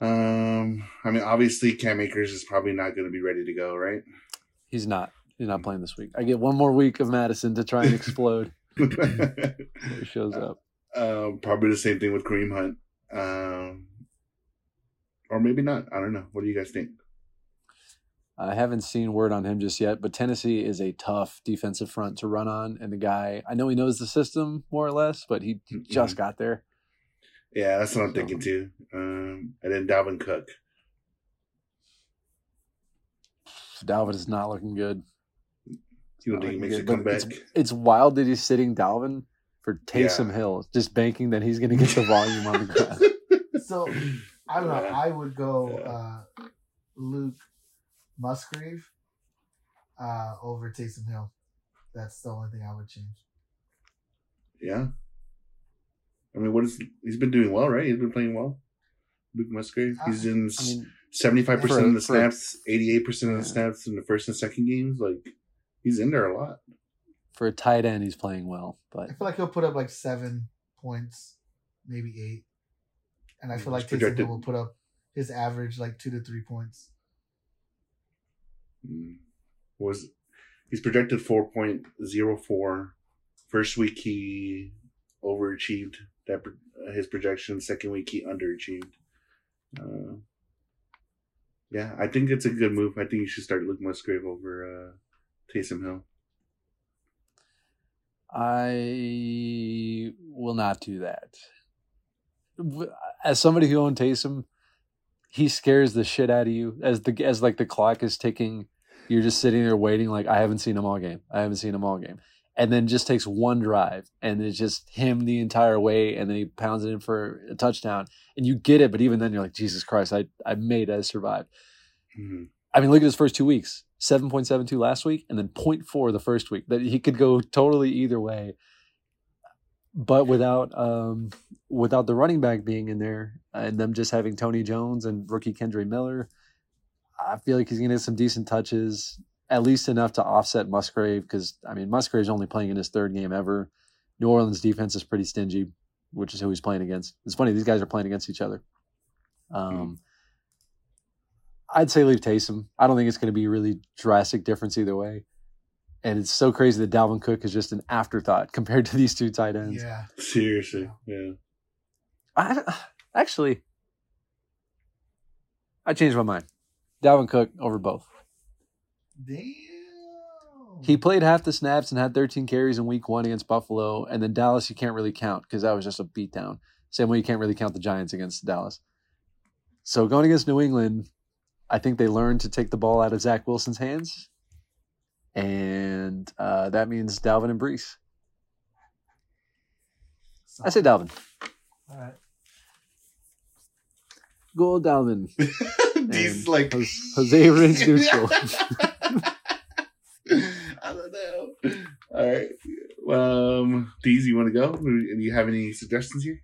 Um, I mean, obviously Cam Akers is probably not going to be ready to go, right? He's not. He's not playing this week. I get one more week of Madison to try and explode. he shows up. um, probably the same thing with Kareem Hunt. Um, or maybe not. I don't know. What do you guys think? I haven't seen word on him just yet, but Tennessee is a tough defensive front to run on. And the guy, I know he knows the system more or less, but he he just got there. Yeah, that's what I'm thinking too. Um, and then Dalvin Cook. Dalvin is not looking good. You don't think he makes a good, but comeback? It's, it's wild that he's sitting Dalvin for Taysom Yeah. Hill, just banking that he's going to get the volume on the ground. So I don't know. Yeah. I would go Yeah. uh, Luke Musgrave uh, over Taysom Hill. That's the only thing I would change. Yeah. I mean, what is he's been doing well, right? He's been playing well. Luke Musgrave. He's in I mean, seventy five percent of the for- for- snaps, eighty eight percent of the snaps in the first and second games. Like he's in there a lot. for a tight end, he's playing well, but I feel like he'll put up like seven points, maybe eight. And I feel like Taysom Hill will put up his average like two to three points. Mm. Was he's projected 4.04. First week he overachieved that his projection. Second week he underachieved. Uh, yeah, I think it's a good move. I think you should start Luke Musgrave over uh, Taysom Hill. I will not do that. As somebody who owned Taysom, he scares the shit out of you as the as like the clock is ticking. You're just sitting there waiting, like I haven't seen him all game. I haven't seen him all game, and then just takes one drive, and it's just him the entire way, and then he pounds it in for a touchdown, and you get it. But even then, you're like, Jesus Christ, I I made it, I survived. Mhm. I mean, look at his first two weeks: seven point seven two last week, and then 0.4 the first week. That he could go totally either way. But without um, without the running back being in there and them just having Tony Jones and rookie Kendre Miller, I feel like he's gonna get some decent touches, at least enough to offset Musgrave. Because I mean, Musgrave's only playing in his third game ever. New Orleans defense is pretty stingy, which is who he's playing against. It's funny these guys are playing against each other. Um, I'd say leave Taysom. I don't think it's going to be a really drastic difference either way. And it's so crazy that Dalvin Cook is just an afterthought compared to these two tight ends. Yeah. Seriously, yeah. I actually, I changed my mind. Dalvin Cook over both. Damn. He played half the snaps and had 13 carries in week one against Buffalo. And then Dallas, you can't really count because that was just a beatdown. Same way you can't really count the Giants against Dallas. So going against New England, I think they learned to take the ball out of Zach Wilson's hands. And uh, that means Dalvin and Breece. I say Dalvin. All right. Go Dalvin. He's And like Jose- Jose Rins neutral. I don't know. All right. Um, Deez, you want to go? Do you have any suggestions here?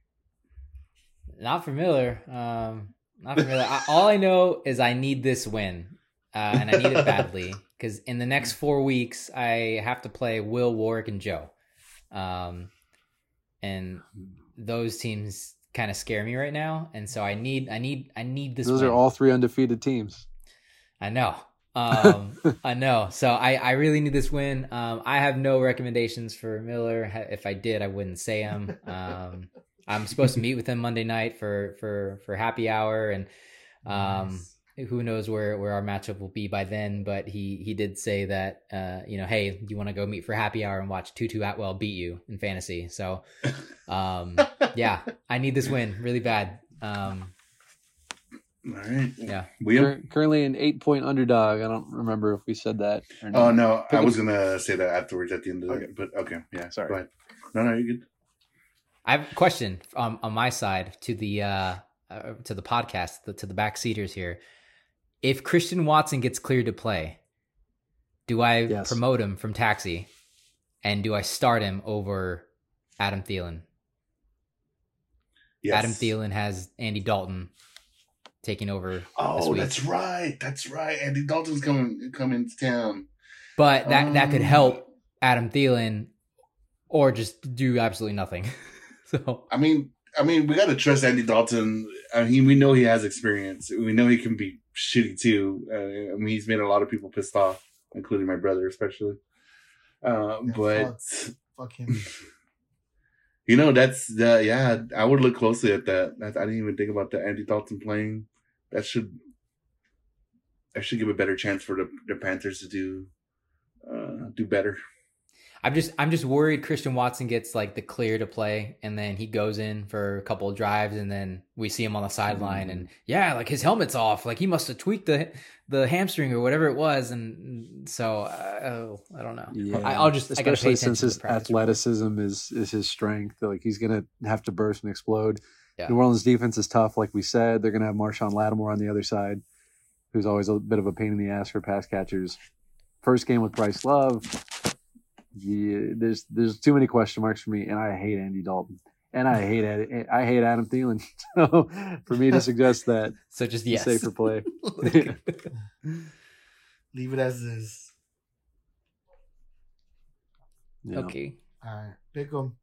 Not for Miller. Um, not for Miller. I, all I know is I need this win, uh, and I need it badly because in the next four weeks I have to play Will Warwick and Joe, um, and those teams kind of scare me right now, and so I need, I need, I need this. Those win. are all three undefeated teams. I know. Um, I know. So I, I really need this win. Um, I have no recommendations for Miller. If I did, I wouldn't say them. Um, I'm supposed to meet with him Monday night for for for happy hour, and um, Nice. Who knows where where our matchup will be by then. But he he did say that uh, you know, hey, do you want to go meet for happy hour and watch Tutu Atwell beat you in fantasy? So, um, yeah, I need this win really bad. Um, All right. Yeah. we're currently an eight point underdog. I don't remember if we said that. Or not. Oh no, I Pick was gonna say that afterwards at the end of the Okay. but okay, yeah. Sorry. Go ahead. No, no, you're good. I have a question um, on my side to the uh, uh, to the podcast the, to the backseaters here. If Christian Watson gets cleared to play, do I Yes. promote him from taxi, and do I start him over Adam Thielen? Yes. Adam Thielen has Andy Dalton taking over, this Oh, week. that's right. That's right. Andy Dalton's coming coming to town. but that that could Um, help Adam Thielen, or just do absolutely nothing. so I mean, I mean, we got to trust Andy Dalton. I mean, we know he has experience. We know he can be shitty too. Uh, I mean, he's made a lot of people pissed off, including my brother, especially. Uh, Yeah, but Fuck him. you know, that's the yeah. I would look closely at that. I didn't even think about the Andy Dalton playing. That should that should give a better chance for the, the Panthers to do uh, do better. I'm just I'm just worried Christian Watson gets like the clear to play and then he goes in for a couple of drives and then we see him on the sideline and yeah like his helmet's off like he must have tweaked the the hamstring or whatever it was and so uh, oh, I don't know Yeah, I, I'll just I gotta pay especially since his athleticism is is his strength. Like he's gonna have to burst and explode. Yeah. New Orleans defense is tough, like we said. They're gonna have Marshon Lattimore on the other side, who's always a bit of a pain in the ass for pass catchers. First game with Bryce Love. Yeah, there's there's too many question marks for me, and I hate Andy Dalton, and I hate Ed- I hate Adam Thielen. So for me to suggest that, so just he's yes safe for play. Leave it as is. Yeah. okay All right. Pick him.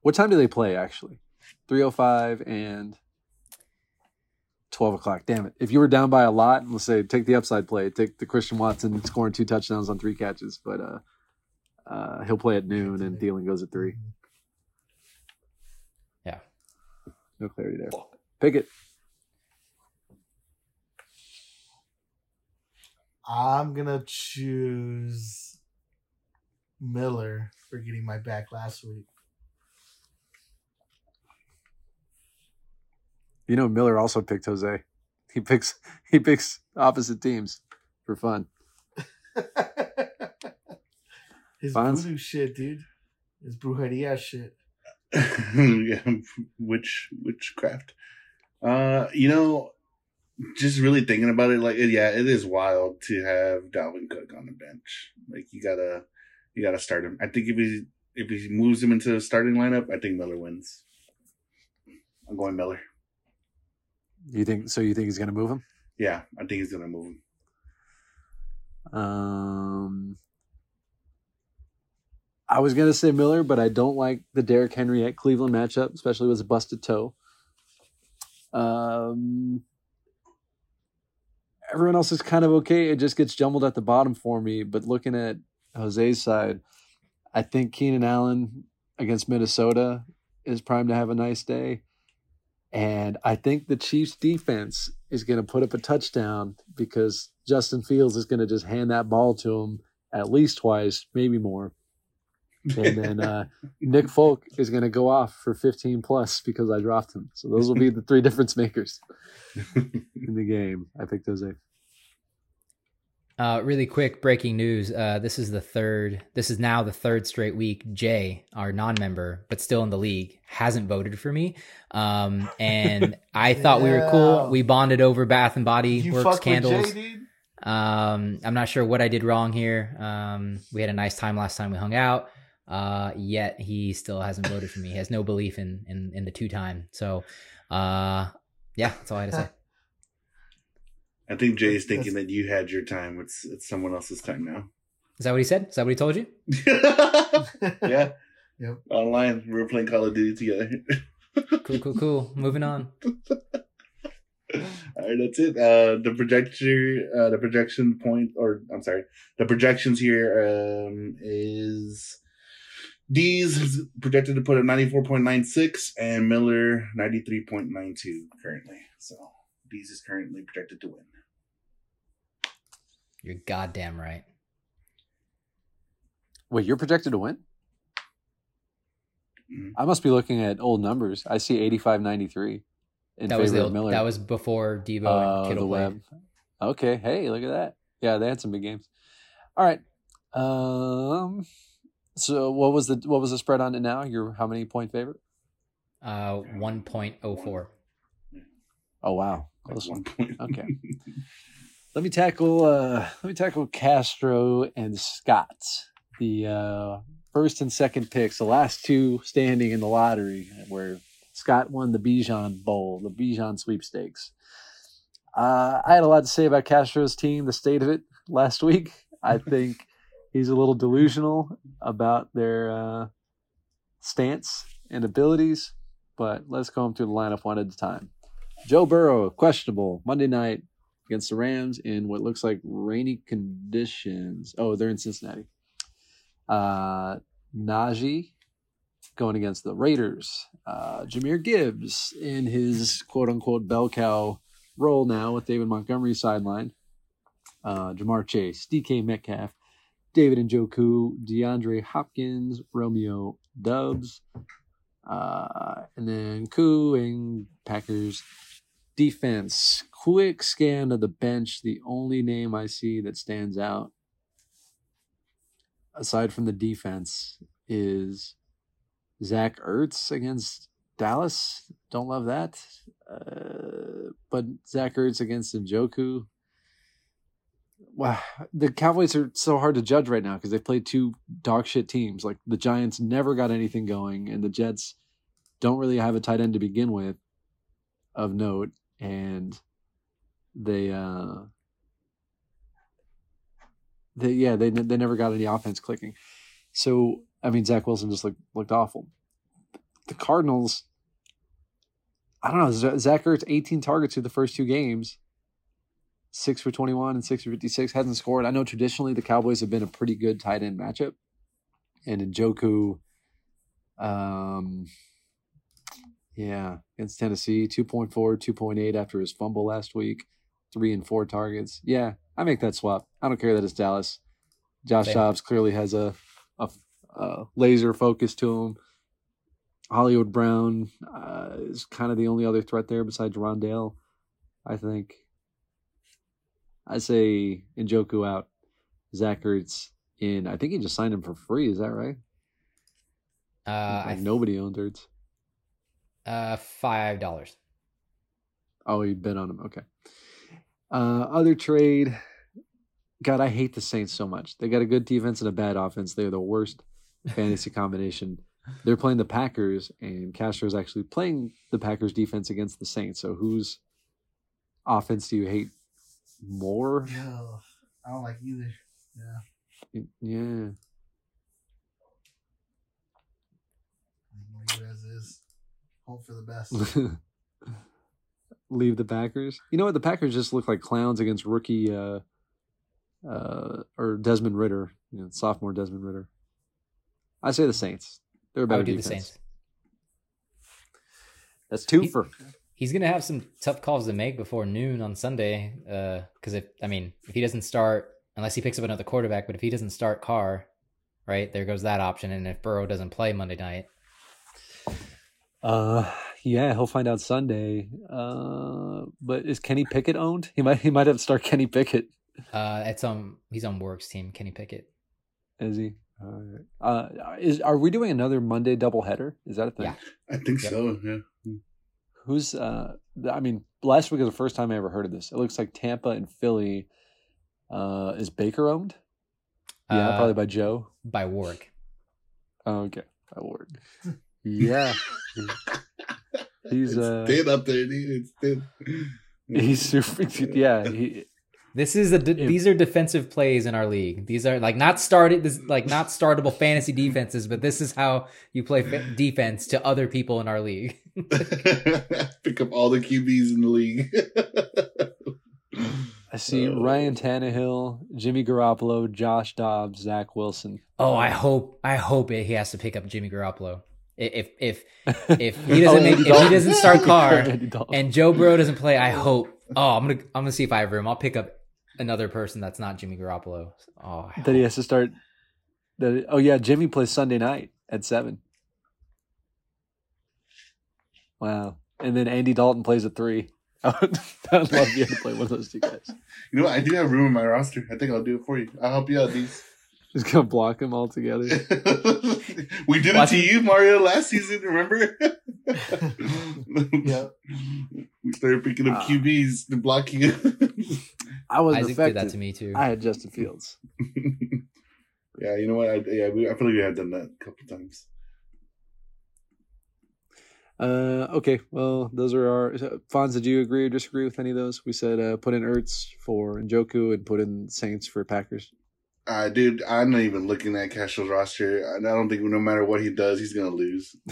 What time do they play actually? 305 and 12 o'clock. Damn it. If you were down by a lot, let's say take the upside play, take the Christian Watson scoring two touchdowns on three catches, but uh uh he'll play at noon and Thielen goes at three. Yeah. No clarity there. Pick it. I'm gonna choose Miller for getting my back last week. You know Miller also picked Jose. He picks he picks opposite teams for fun. His Fonz? voodoo shit, dude. His brujeria shit. yeah, which witchcraft. Uh, you know, just really thinking about it, like yeah, it is wild to have Dalvin Cook on the bench. Like you gotta, you gotta start him. I think if he if he moves him into the starting lineup, I think Miller wins. I'm going Miller. You think so? You think he's gonna move him? Yeah, I think he's gonna move him. Um, I was gonna say Miller, but I don't like the Derrick Henry at Cleveland matchup, especially with a busted toe. Um, everyone else is kind of okay. It just gets jumbled at the bottom for me. But looking at Jose's side, I think Keenan Allen against Minnesota is primed to have a nice day. And I think the Chiefs defense is going to put up a touchdown because Justin Fields is going to just hand that ball to him at least twice, maybe more. And then uh, Nick Folk is going to go off for 15 plus because I dropped him. So those will be the three difference makers in the game. I picked Jose. Uh, really quick breaking news. Uh, this is the third. This is now the third straight week. Jay, our non-member but still in the league, hasn't voted for me. Um, and I thought we were cool. We bonded over Bath and Body You Works candles. Jay, dude. Um, I'm not sure what I did wrong here. Um, we had a nice time last time we hung out. Uh, yet he still hasn't voted for me. He has no belief in in, in the two time. So, uh, yeah, that's all I had to say. I think Jay is thinking that you had your time. It's it's someone else's time now. Is that what he said? Is that what he told you? yeah. Yep. Online, we were playing Call of Duty together. Cool, cool, cool. Moving on. All right, that's it. Uh, the projector, uh, the projection point, or I'm sorry, the projections here um, is D's is projected to put at 94.96 and Miller 93.92 currently. So D's is currently projected to win. You're goddamn right. Wait, you're projected to win? Mhm. I must be looking at old numbers. I see 85 93 in That favor was the of old, Miller. that was before Deebo Uh, and Kittle the played. web. Okay. Hey, look at that. Yeah, they had some big games. All right. Um. So what was the what was the spread on it now? You're how many point favorite? Uh, one point oh four. Oh wow, close one one. Okay. Let me tackle. uh Let me tackle Castro and Scott, the uh first and second picks, the last two standing in the lottery, where Scott won the Bijan Bowl, the Bijan sweepstakes. Uh, I had a lot to say about Castro's team, the state of it last week. I think he's a little delusional about their uh, stance and abilities, but let's go through the lineup one at a time. Joe Burrow, questionable Monday night against the Rams in what looks like rainy conditions. Oh, they're in Cincinnati. Uh, Najee going against the Raiders. Uh, Jahmyr Gibbs in his quote unquote bell cow role now with David Montgomery sidelined. Uh, Ja'Marr Chase, DK Metcalf, David Njoku, DeAndre Hopkins, Romeo Doubs, uh, and then Koo and Packers defense. Quick scan of the bench. The only name I see that stands out, aside from the defense, is Zach Ertz against Dallas. Don't love that. Uh, but Zach Ertz against Njoku. Wow, the Cowboys are so hard to judge right now because they've played two dog shit teams. Like the Giants never got anything going, and the Jets don't really have a tight end to begin with of note, and they uh they yeah they they never got any offense clicking. So I mean Zach Wilson just looked looked awful. The Cardinals, I don't know. Zach Ertz eighteen targets through the first two games, six for twenty one and six for fifty six. Hasn't scored. I know traditionally the Cowboys have been a pretty good tight end matchup, and Njoku, um, yeah, against Tennessee, 2.4, 2.8 after his fumble last week, three and four targets. Yeah, I make that swap. I don't care that it's Dallas. Josh Same. Dobbs clearly has a, a, a laser focus to him. Hollywood Brown uh, is kind of the only other threat there besides Rondale, I think. I say Njoku out, Zach Ertz in. I think he just signed him for free. Is that right? Uh, like I, nobody owned Ertz. uh, five dollars. Oh, you bet on him. Okay. Uh, other trade. God, I hate the Saints so much. They got a good defense and a bad offense. They're the worst fantasy combination. They're playing the Packers, and Castro's actually playing the Packers defense against the Saints. So, whose offense do you hate more? Yeah, I don't like either. Yeah, Yeah. leave as is. Hope for the best. Leave the Packers. You know what? The Packers just look like clowns against rookie uh, uh, or Desmond Ridder, you know, sophomore Desmond Ridder. I say the Saints. They're a I better would do the. Saints. That's two He- for. He's gonna have some tough calls to make before noon on Sunday. Because if I mean, if he doesn't start, unless he picks up another quarterback, but if he doesn't start Carr, right there goes that option. And if Burrow doesn't play Monday night, Uh, yeah, he'll find out Sunday. Uh, but is Kenny Pickett owned? He might. He might have to start Kenny Pickett. uh, it's on he's on Work's team. Kenny Pickett. Is he? All right. Uh, is are we doing another Monday doubleheader? Is that a thing? Yeah. I think Yep. so. Yeah. Who's uh I mean, last week was the first time I ever heard of this. It looks like Tampa and Philly uh is Baker owned? Yeah, Uh, probably by Joe. by Warwick. Oh, okay. By Warwick. Yeah. He's It's uh thin up there, dude. It's thin. he's super yeah, he This is a de- If- these are defensive plays in our league. These are like not started this like not startable fantasy defenses, but this is how you play fa- defense to other people in our league. Pick up all the QBs in the league. I see Oh. Ryan Tannehill, Jimmy Garoppolo, Josh Dobbs, Zach Wilson. Oh, I hope I hope it, he has to pick up Jimmy Garoppolo. If if if he doesn't make, if he doesn't start Carr and Joe Burrow doesn't play, I hope. Oh, I'm gonna I'm gonna see if I have room. I'll pick up another person that's not Jimmy Garoppolo. Oh, I that he has to start that oh yeah, Jimmy plays Sunday night at seven. Wow. And then Andy Dalton plays at three. I would, I'd love you to play one of those two guys. you know what? I do have room in my roster. I think I'll do it for you. I'll help you out, these. Just gonna block them all together. we did it to it. you, Mario, last season. Remember? yeah, We started picking up Ah. QBs to block you. I wasn't Isaac did affected. that to me too. I had Justin Fields. yeah, you know what? I, yeah, we, I feel like we had done that a couple times. Uh, okay, well, those are our. Fonz, did you agree or disagree with any of those? We said uh, put in Ertz for Njoku and put in Saints for Packers. Uh, dude, I'm not even looking at Castro's roster. I don't think no matter what he does, he's gonna lose.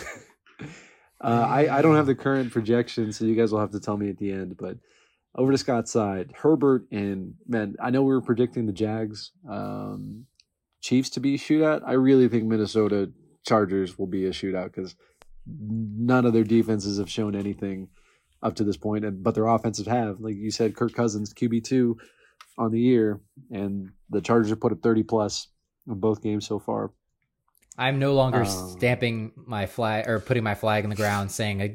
Uh, I, I don't have the current projection, so you guys will have to tell me at the end. But over to Scott's side, Herbert and man, I know we were predicting the Jags, um, Chiefs to be a shootout. I really think Minnesota Chargers will be a shootout because none of their defenses have shown anything up to this point, and but their offensive have. Like you said, Kirk Cousins QB two on the year, and the Chargers have put up thirty plus in both games so far. I'm no longer Um, stamping my flag or putting my flag in the ground saying a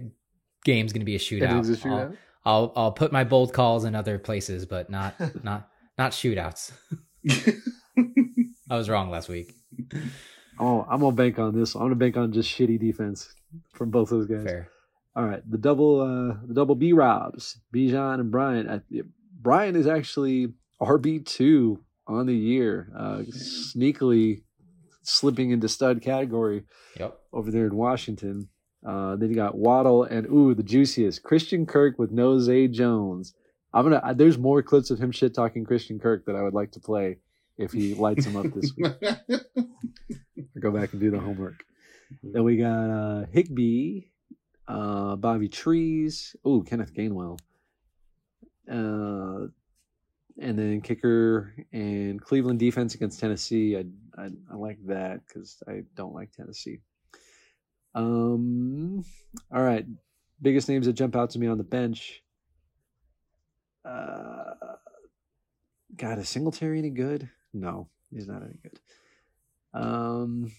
game's going to be a shootout. It is a shootout. I'll, I'll I'll put my bold calls in other places, but not not not shootouts. I was wrong last week. Oh, I'm gonna bank on this. I'm gonna bank on just shitty defense from both those guys. Fair. All right, the double, uh, the double B Robs, Bijan and Brian. Uh, Brian is actually RB two on the year, uh, sneakily slipping into stud category Yep. over there in Washington. Uh, then you got Waddle and ooh, the juiciest Christian Kirk with no Zay Jones. I'm gonna. Uh, there's more clips of him shit talking Christian Kirk that I would like to play if he lights him up this week. I'll go back and do the homework. Then we got uh, Higbee, uh, Bobby Trees. Oh, Kenneth Gainwell. Uh, and then kicker and Cleveland defense against Tennessee. I I, I like that because I don't like Tennessee. Um. All right. Biggest names that jump out to me on the bench. Uh, God, is Singletary any good? No, he's not any good. Um,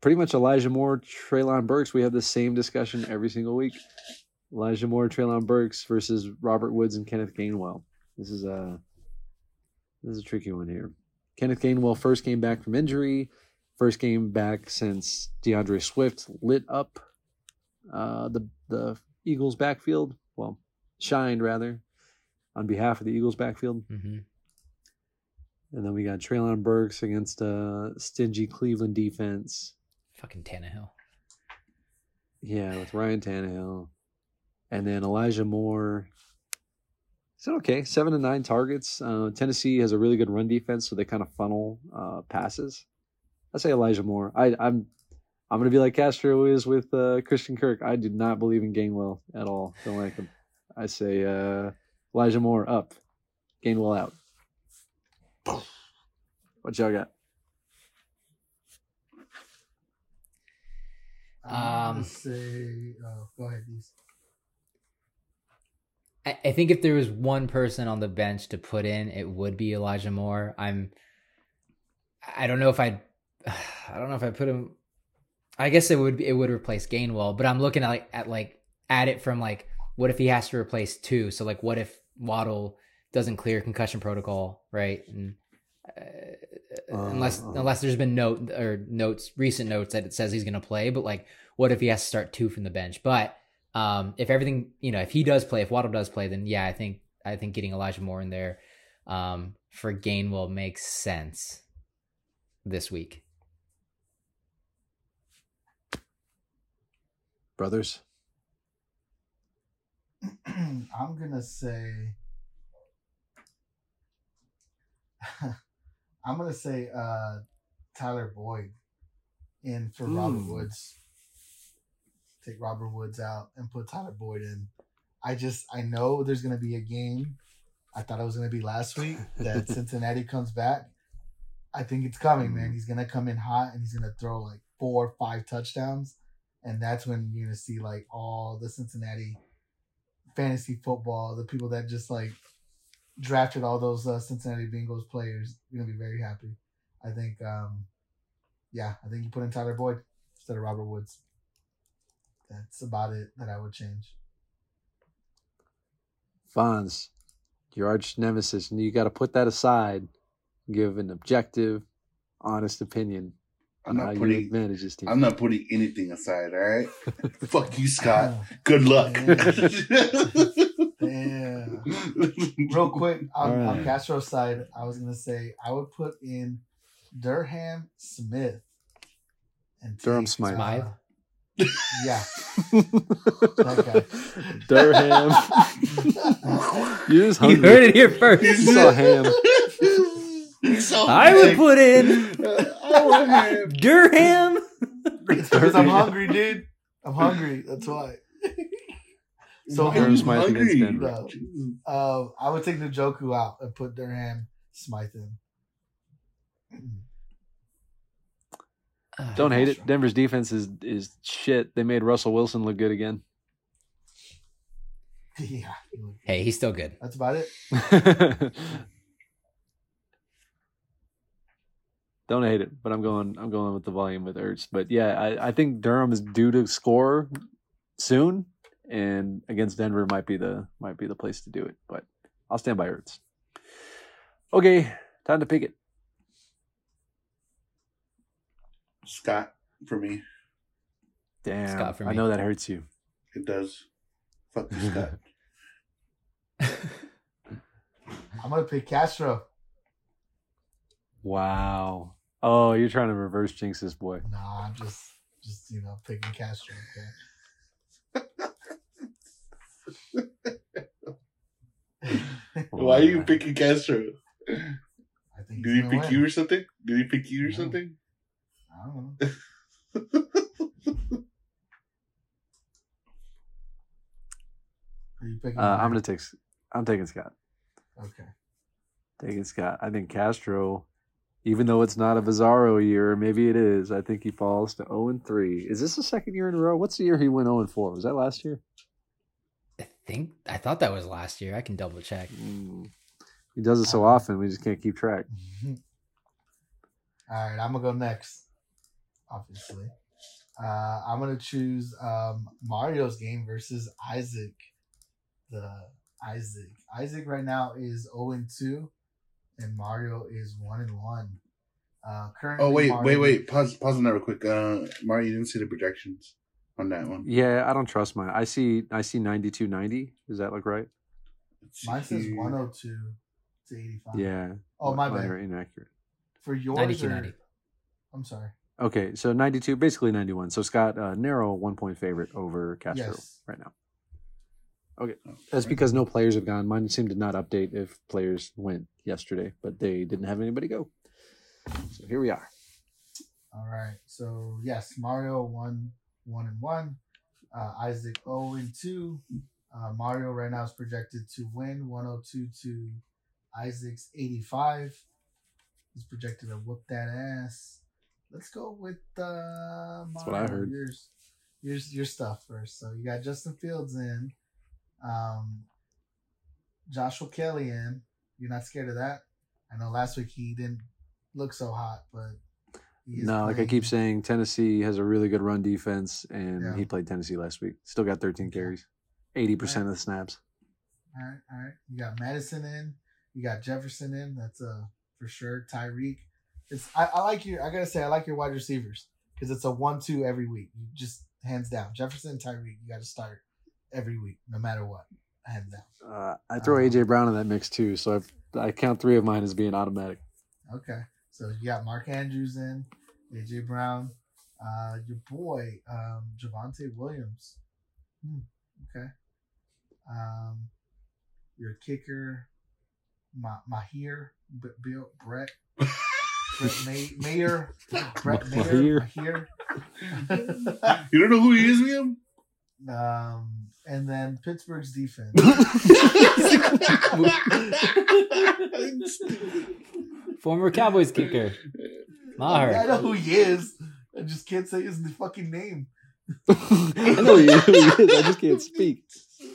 pretty much Elijah Moore, Treylon Burks. We have the same discussion every single week. Elijah Moore, Treylon Burks versus Robert Woods and Kenneth Gainwell. This is a This is a tricky one here. Kenneth Gainwell first came back from injury, first game back since D'Andre Swift lit up uh, the the Eagles backfield. Well, shined rather on behalf of the Eagles backfield. hmm And then we got Treylon Burks against a stingy Cleveland defense. Fucking Tannehill. Yeah, with Ryan Tannehill. And then Elijah Moore. Is it okay? Seven to nine targets. Uh, Tennessee has a really good run defense, so they kind of funnel uh, passes. I say Elijah Moore. I, I'm I'm gonna be like Castro is with uh, Christian Kirk. I do not believe in Gainwell at all. Don't like him. I say uh, Elijah Moore up, Gainwell out. What y'all got? I'm Um, say, oh, go ahead, Deez. I, I think if there was one person on the bench to put in, it would be Elijah Moore. I'm. I don't know if I'd. I don't know if I put him. I guess it would. It would replace Gainwell, but I'm looking at like at like at it from like what if he has to replace two? So like what if Waddle doesn't clear concussion protocol, right? And uh, unless Uh. unless there's been note or notes recent notes that it says he's going to play, but like what if he has to start two from the bench? But um, if everything, you know, if he does play, if Waddle does play, then yeah, I think I think getting Elijah Moore in there um, for Gainwell makes sense this week. Brothers. I'm gonna say. I'm gonna say uh, Tyler Boyd in for Robert Hmm. Woods. Take Robert Woods out and put Tyler Boyd in. I just I know there's gonna be a game. I thought it was gonna be last week that Cincinnati comes back. I think it's coming, man. He's gonna come in hot and he's gonna throw like four or five touchdowns, and that's when you're gonna see like all the Cincinnati fantasy football, the people that just like drafted all those uh, Cincinnati Bengals players, you're gonna be very happy. I think, um, yeah, I think you put in Tyler Boyd instead of Robert Woods. That's about it that I would change. Fonz, your arch nemesis, and you got to put that aside. Give an objective, honest opinion I'm not you putting. manage this team. I'm not putting anything aside. All right. Fuck you, Scott. Good luck. Damn. Real quick on, All on. Castro's side, I was gonna say I would put in Durham Smith and Durham Smith. Smythe. Smythe? uh, yeah, Durham. you just You heard it here first. You saw ham. So I would big. put in I would have. Durham. because I'm hungry, dude. I'm hungry. That's why. So Why are Durham you Smythe against hungry? Denver. No. Uh, I would take Njoku out and put Durham Smythe in. Don't hate it. Denver's defense is is shit. They made Russell Wilson look good again. Yeah. Hey, he's still good. That's about it. Don't hate it, but I'm going. I'm going with the volume with Ertz. But yeah, I, I think Durham is due to score soon, and against Denver might be the might be the place to do it. But I'll stand by Ertz. Okay, time to pick it. Scott for me. Damn, Scott for me. I know that hurts you. It does. Fuck you, Scott. I'm gonna pick Castro. wow. Oh, you're trying to reverse jinx this boy. Nah, I'm just just you know picking Castro. Okay. Why are you picking Castro? I think Did he pick win. you or something? Did he pick you or No. something? I don't know. Are you picking? Uh, I'm gonna take. I'm taking Scott. Okay. Taking Scott. I think Castro, even though it's not a Bizarro year, maybe it is. I think he falls to 0 and 3. Is this the second year in a row? What's the year he went 0 and 4? Was that last year? I think I thought that was last year. I can double check. Mm. He does it so often, we just can't keep track. All right, I'm gonna go next. Obviously, uh, I'm gonna choose um, Mario's game versus Isaac. The Isaac. Isaac right now is 0 and 2 and Mario is one and one. Uh, currently, Oh wait, Mario- wait, wait. Pause, pause on that real quick. Uh, Mario, you didn't see the projections on that one. Yeah, I don't trust mine. I see I see ninety two ninety. Does that look right? Let's Mine says see. 102 to 85. Yeah. Oh, my Mine bad. are inaccurate. For yours, 92 or, 90. I'm sorry. Okay, so 92, basically 91. So Scott, uh, narrow one point favorite over Castro Yes. right now. Okay, that's because no players have gone. Mine seemed to not update if players went yesterday, but they didn't have anybody go. So here we are. All right. So yes, Mario one one and one. Uh, Isaac zero and two. Uh, Mario right now is projected to win 102 to Isaac's 85. He's projected to whoop that ass. Let's go with uh That's what I heard. Yours, yours, your stuff first. So you got Justin Fields in, um, Joshua Kelley in. You're not scared of that? I know last week he didn't look so hot, but No, like I keep saying, Tennessee has a really good run defense, and Yeah. he played Tennessee last week. Still got 13 carries, 80% of the snaps. All right, all right. You got Mattison in. You got Jefferson in. That's uh for sure. Tyreek. It's I, I like your. I gotta say I like your wide receivers because it's a one-two every week. You just hands down Jefferson, Tyreek. You got to start every week, no matter what. Hands down. Uh, I throw Um, AJ Brown in that mix too, so I, I count three of mine as being automatic. Okay, so you got Mark Andrews in, AJ Brown, uh, your boy um, Javonte Williams. Hmm, okay, um, your kicker, Ma- Mahir, B- Bill Brett, Brett May- Mayer, Brett Mayer, Mahir. You don't know who he is, Liam? Um, and then Pittsburgh's defense. Former Cowboys kicker. Maher. I know who he is. I just can't say his fucking name. I know who he is. I just can't speak.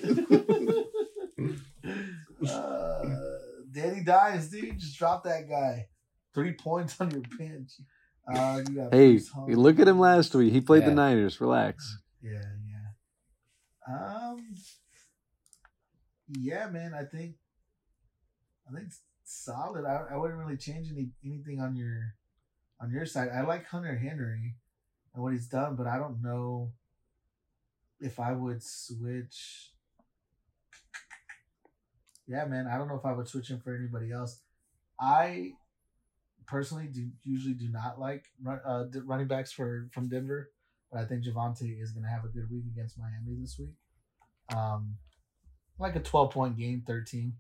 uh, Danny Dimes, dude, just drop that guy. Three points on your bench. Uh, you got Hey, you look at him last week. He played the Niners. Relax. Yeah, yeah. Um, yeah, man. I think, I think solid. I, I wouldn't really change any anything on your, on your side. I like Hunter Henry and what he's done, but I don't know if I would switch. Yeah, man. I don't know if I would switch him for anybody else. I personally do usually do not like run, uh, running backs for from Denver, but I think Javonte is going to have a good week against Miami this week. Um, like a twelve point game, thirteen.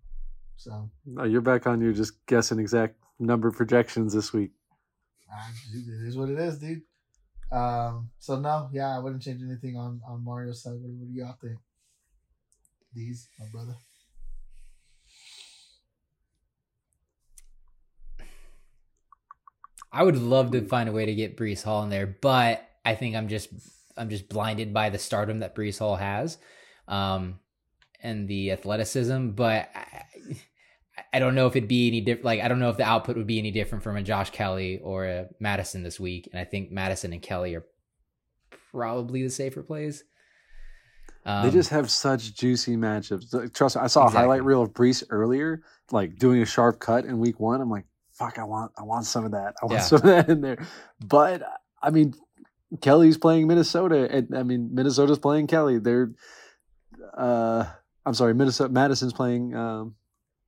So Oh, you're back on your just guessing exact number projections this week. dude, it is what it is, dude. Um, so no, yeah, I wouldn't change anything on on Mario's side. What, what do y'all think? These, my brother. I would love to find a way to get Breece Hall in there, but I think I'm just I'm just blinded by the stardom that Breece Hall has, um, and the athleticism. But I, I don't know if it'd be any different. Like I don't know if the output would be any different from a Josh Kelley or a Mattison this week. And I think Mattison and Kelley are probably the safer plays. Um, they just have such juicy matchups. Trust me, I saw a Exactly. highlight reel of Breece earlier, like doing a sharp cut in week one. I'm like, fuck, I want, I want some of that. I want Yeah. some of that in there. But I mean, Kelley's playing Minnesota, and I mean, Minnesota's playing Kelley. They're, uh, I'm sorry, Minnesota Mattison's playing um,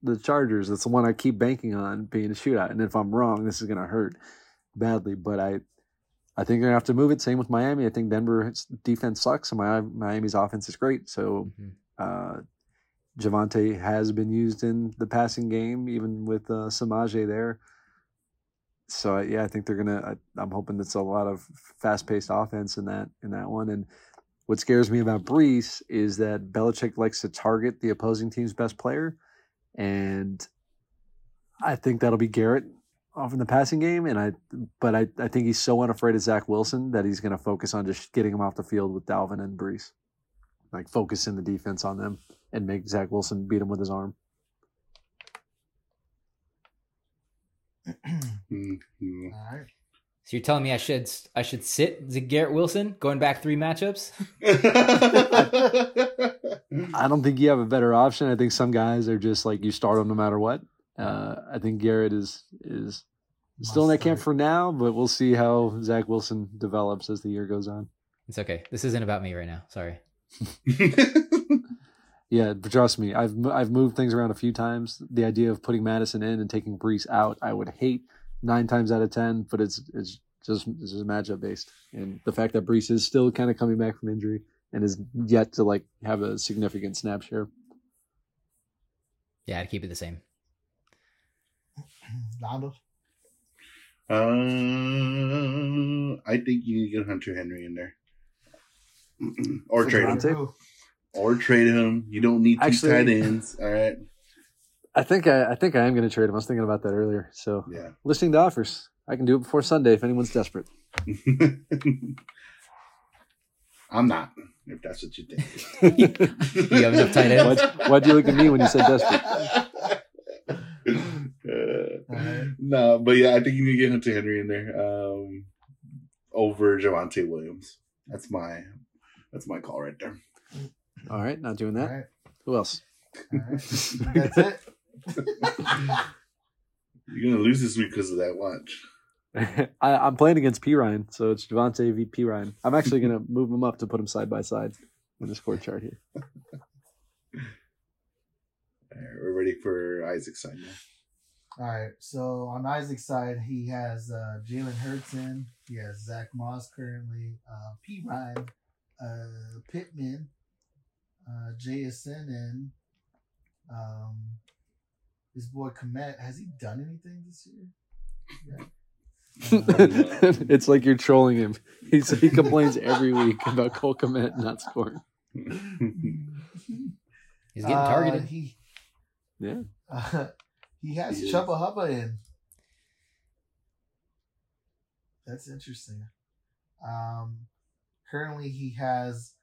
the Chargers. That's the one I keep banking on being a shootout. And if I'm wrong, this is gonna hurt badly. But I, I think they're gonna have to move it. Same with Miami. I think Denver's defense sucks, and Miami's offense is great. So Mhm. uh, Javonte has been used in the passing game, even with uh, Samaje there. So yeah, I think they're gonna. I, I'm hoping it's a lot of fast-paced offense in that in that one. And what scares me about Breece is that Belichick likes to target the opposing team's best player, and I think that'll be Garrett off in the passing game. And I, but I, I think he's so unafraid of Zach Wilson that he's going to focus on just getting him off the field with Dalvin and Breece, like focus in the defense on them and make Zach Wilson beat him with his arm. Mm, mm. All right. So you're telling me I should I should sit Z- Garrett Wilson going back three matchups? I don't think you have a better option. I think some guys are just like you start them no matter what. Uh, I think Garrett is is still in that camp start. for now, but we'll see how Zach Wilson develops as the year goes on. It's okay. This isn't about me right now. Sorry. Yeah, but trust me, I've I've moved things around a few times. The idea of putting Madison in and taking Breece out, I would hate nine times out of ten, but it's it's just it's just matchup based, and the fact that Breece is still kind of coming back from injury and is yet to like have a significant snap share. Yeah, I'd keep it the same. Lando. Uh, I think you need to get Hunter Henry in there, or For trade him, or trade him. You don't need two Actually- tight ends. All right. I think I, I think I am going to trade him. I was thinking about that earlier. So Yeah. listening to offers, I can do it before Sunday if anyone's desperate. I'm not. If that's what you think. You have enough tight ends? Why'd, why'd you look at me when you said desperate? Uh, Alright. no, but yeah, I think you need to get Hunter Henry in there um, over Javonte Williams. That's my that's my call right there. All right, not doing that. right. Who else? All right. That's it. You're gonna lose this week because of that. Watch. I, I'm playing against P Ryan, so it's Javonte v P Ryan. I'm actually going to move them up to put them side by side in the score chart here. All right, we're ready for Isaac's side now. All right. So on Isaac's side, he has uh, Jalen Hurts in. He has Zach Moss currently. Uh, P. Ryan, uh, Pittman, uh, JSN in. Um, his boy Kmet. Has he done anything this year? Yeah. Uh, it's like you're trolling him. He's, he complains every week about Cole Kmet not scoring. He's getting uh, targeted. he Yeah. uh, he has He is. Chubba Hubba in. That's interesting. Um, currently he has,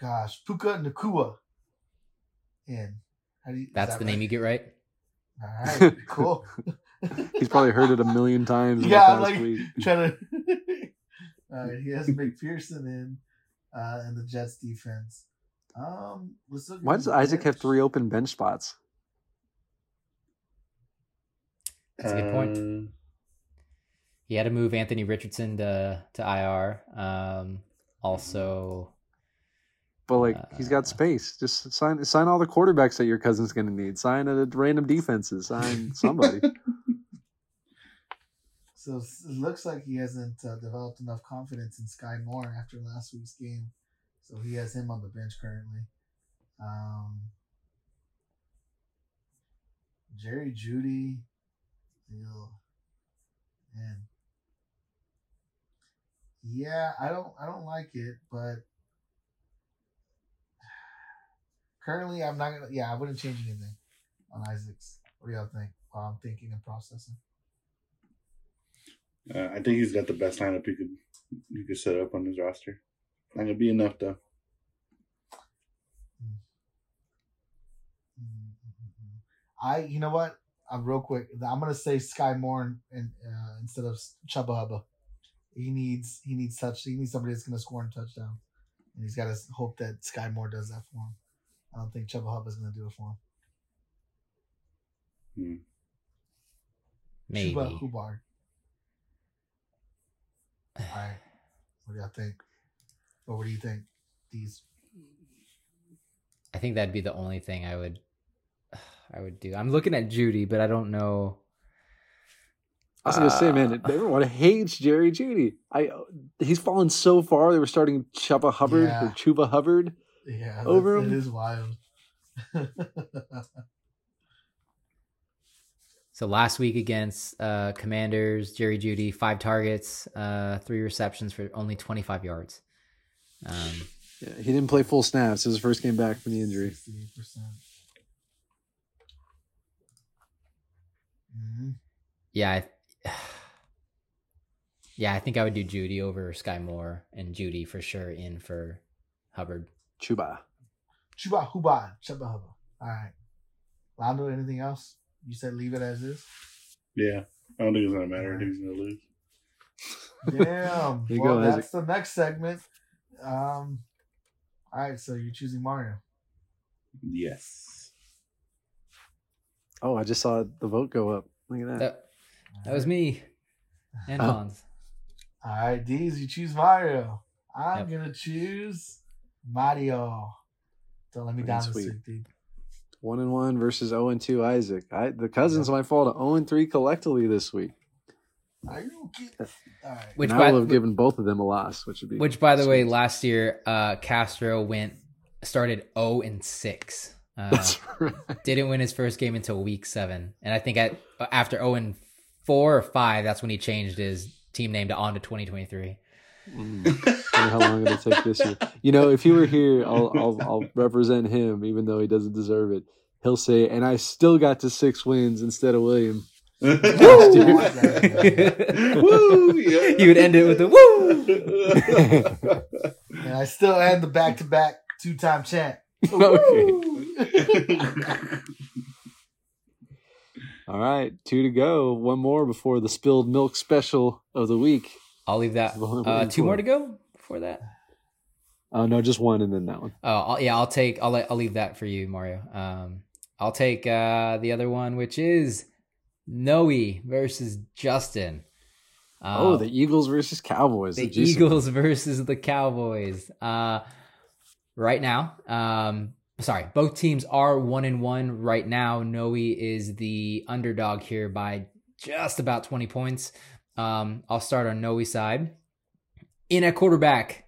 gosh, Puka Nacua in. How do you, That's that the name you get right. All right, cool. He's probably heard it a million times in Yeah, the past like- week. Trying to. All right, he has McPherson in, uh, in the Jets defense. Um, let's look. Why does the Isaac have three open bench spots? That's a good point. Uh, He had to move Anthony Richardson to to IR. Um, also, But like he's got Uh, space. Just sign sign all the quarterbacks that your cousin's going to need. Sign a random defenses. Sign somebody. So it looks like he hasn't uh, developed enough confidence in Skyy Moore after last week's game. So he has him on the bench currently. Um, Jerry Jeudy, Ew. man. Yeah, I don't, I don't like it, but currently I'm not gonna. Yeah, I wouldn't change anything on Isaacs. What do y'all think? While I'm thinking and processing. uh, I think he's got the best lineup you could you could set up on his roster. Not gonna be enough though. Mm-hmm. I, you know what? I'm real quick. I'm gonna say Skyy Moore and uh, instead of Chubba Hubba. He needs he needs touch. He needs somebody that's gonna score and touchdown, and he's got to hope that Skyy Moore does that for him. I don't think Chubba Hubba's gonna do it for him. maybe. Chuba Hubbard. All right. What do y'all think? Or what do you think? These I think that'd be the only thing I would I would do. I'm looking at Jeudy, but I don't know. I was gonna say, man, Uh, everyone hates Jerry Jeudy. I he's fallen so far. They were starting Chuba Hubbard Yeah. or Chuba Hubbard. Yeah, Over that's- him? It is wild. So last week against uh, Commanders, Jerry Jeudy, five targets, uh, three receptions for only 25 yards. Um, Yeah, he didn't play full snaps. It was his first game back from the injury. 68%. Mhm. yeah, I, yeah, I think I would do Jeudy over Skyy Moore, and Jeudy for sure in for Hubbard. Chuba. Chuba Huba, Chuba Huba. All right. Lando, anything else? You said leave it as is. Yeah, I don't think it's gonna matter. I think he's gonna lose. Damn. Well, go, that's the next segment. Um. All right, so you're choosing Mario. Yes. Oh, I just saw the vote go up. Look at that. That, that was me and Oh. Hans. All right, D's, you choose Mario. I'm Yep. gonna choose Mario. Don't let me down this week, dude. One and one versus zero and two. Isaac. I, the cousins might fall to zero and three collectively this week. Are you kidding? All right. Which and by- I will have given both of them a loss, which would be Which, by the way, last year uh, Castro went started zero and six. Uh, That's right. didn't win his first game until week seven, and I think at after zero and four or five, that's when he changed his team name to on to twenty twenty three. Mm. How long it'll take this year. You know, if he were here, I'll, I'll I'll represent him, even though he doesn't deserve it. He'll say, "And I still got to six wins instead of William." Woo! Yeah. You would end it with a woo. And I still had the back to back two time champ. Okay. All right, two to go. One more before the spilled milk special of the week. I'll leave that. Uh, two more to go before that. Oh no, just one and then that one. Oh, I'll, yeah, I'll take. I'll let, I'll leave that for you, Mario. Um, I'll take uh the other one, which is Noe versus Justin. Uh, oh, the Eagles versus Cowboys. the Eagles versus the Cowboys. Uh, right now, um, sorry, both teams are one and one right now. Noe is the underdog here by just about twenty points. Um, I'll start on Noe's side. In at quarterback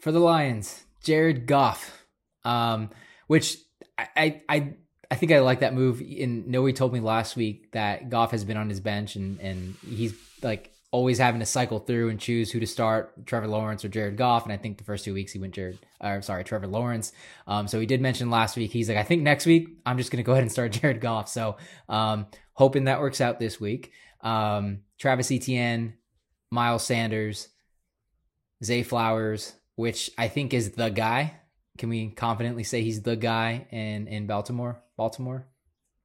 for the Lions, Jared Goff. Um, which I, I I think I like that move. And Noe told me last week that Goff has been on his bench and and he's like always having to cycle through and choose who to start, Trevor Lawrence or Jared Goff. And I think the first two weeks he went Jared, or sorry, Trevor Lawrence. Um, so he did mention last week he's like, I think next week I'm just gonna go ahead and start Jared Goff. So um, hoping that works out this week. Um, Travis Etienne, Miles Sanders, Zay Flowers, which I think is the guy. Can we confidently say he's the guy in in Baltimore? Baltimore.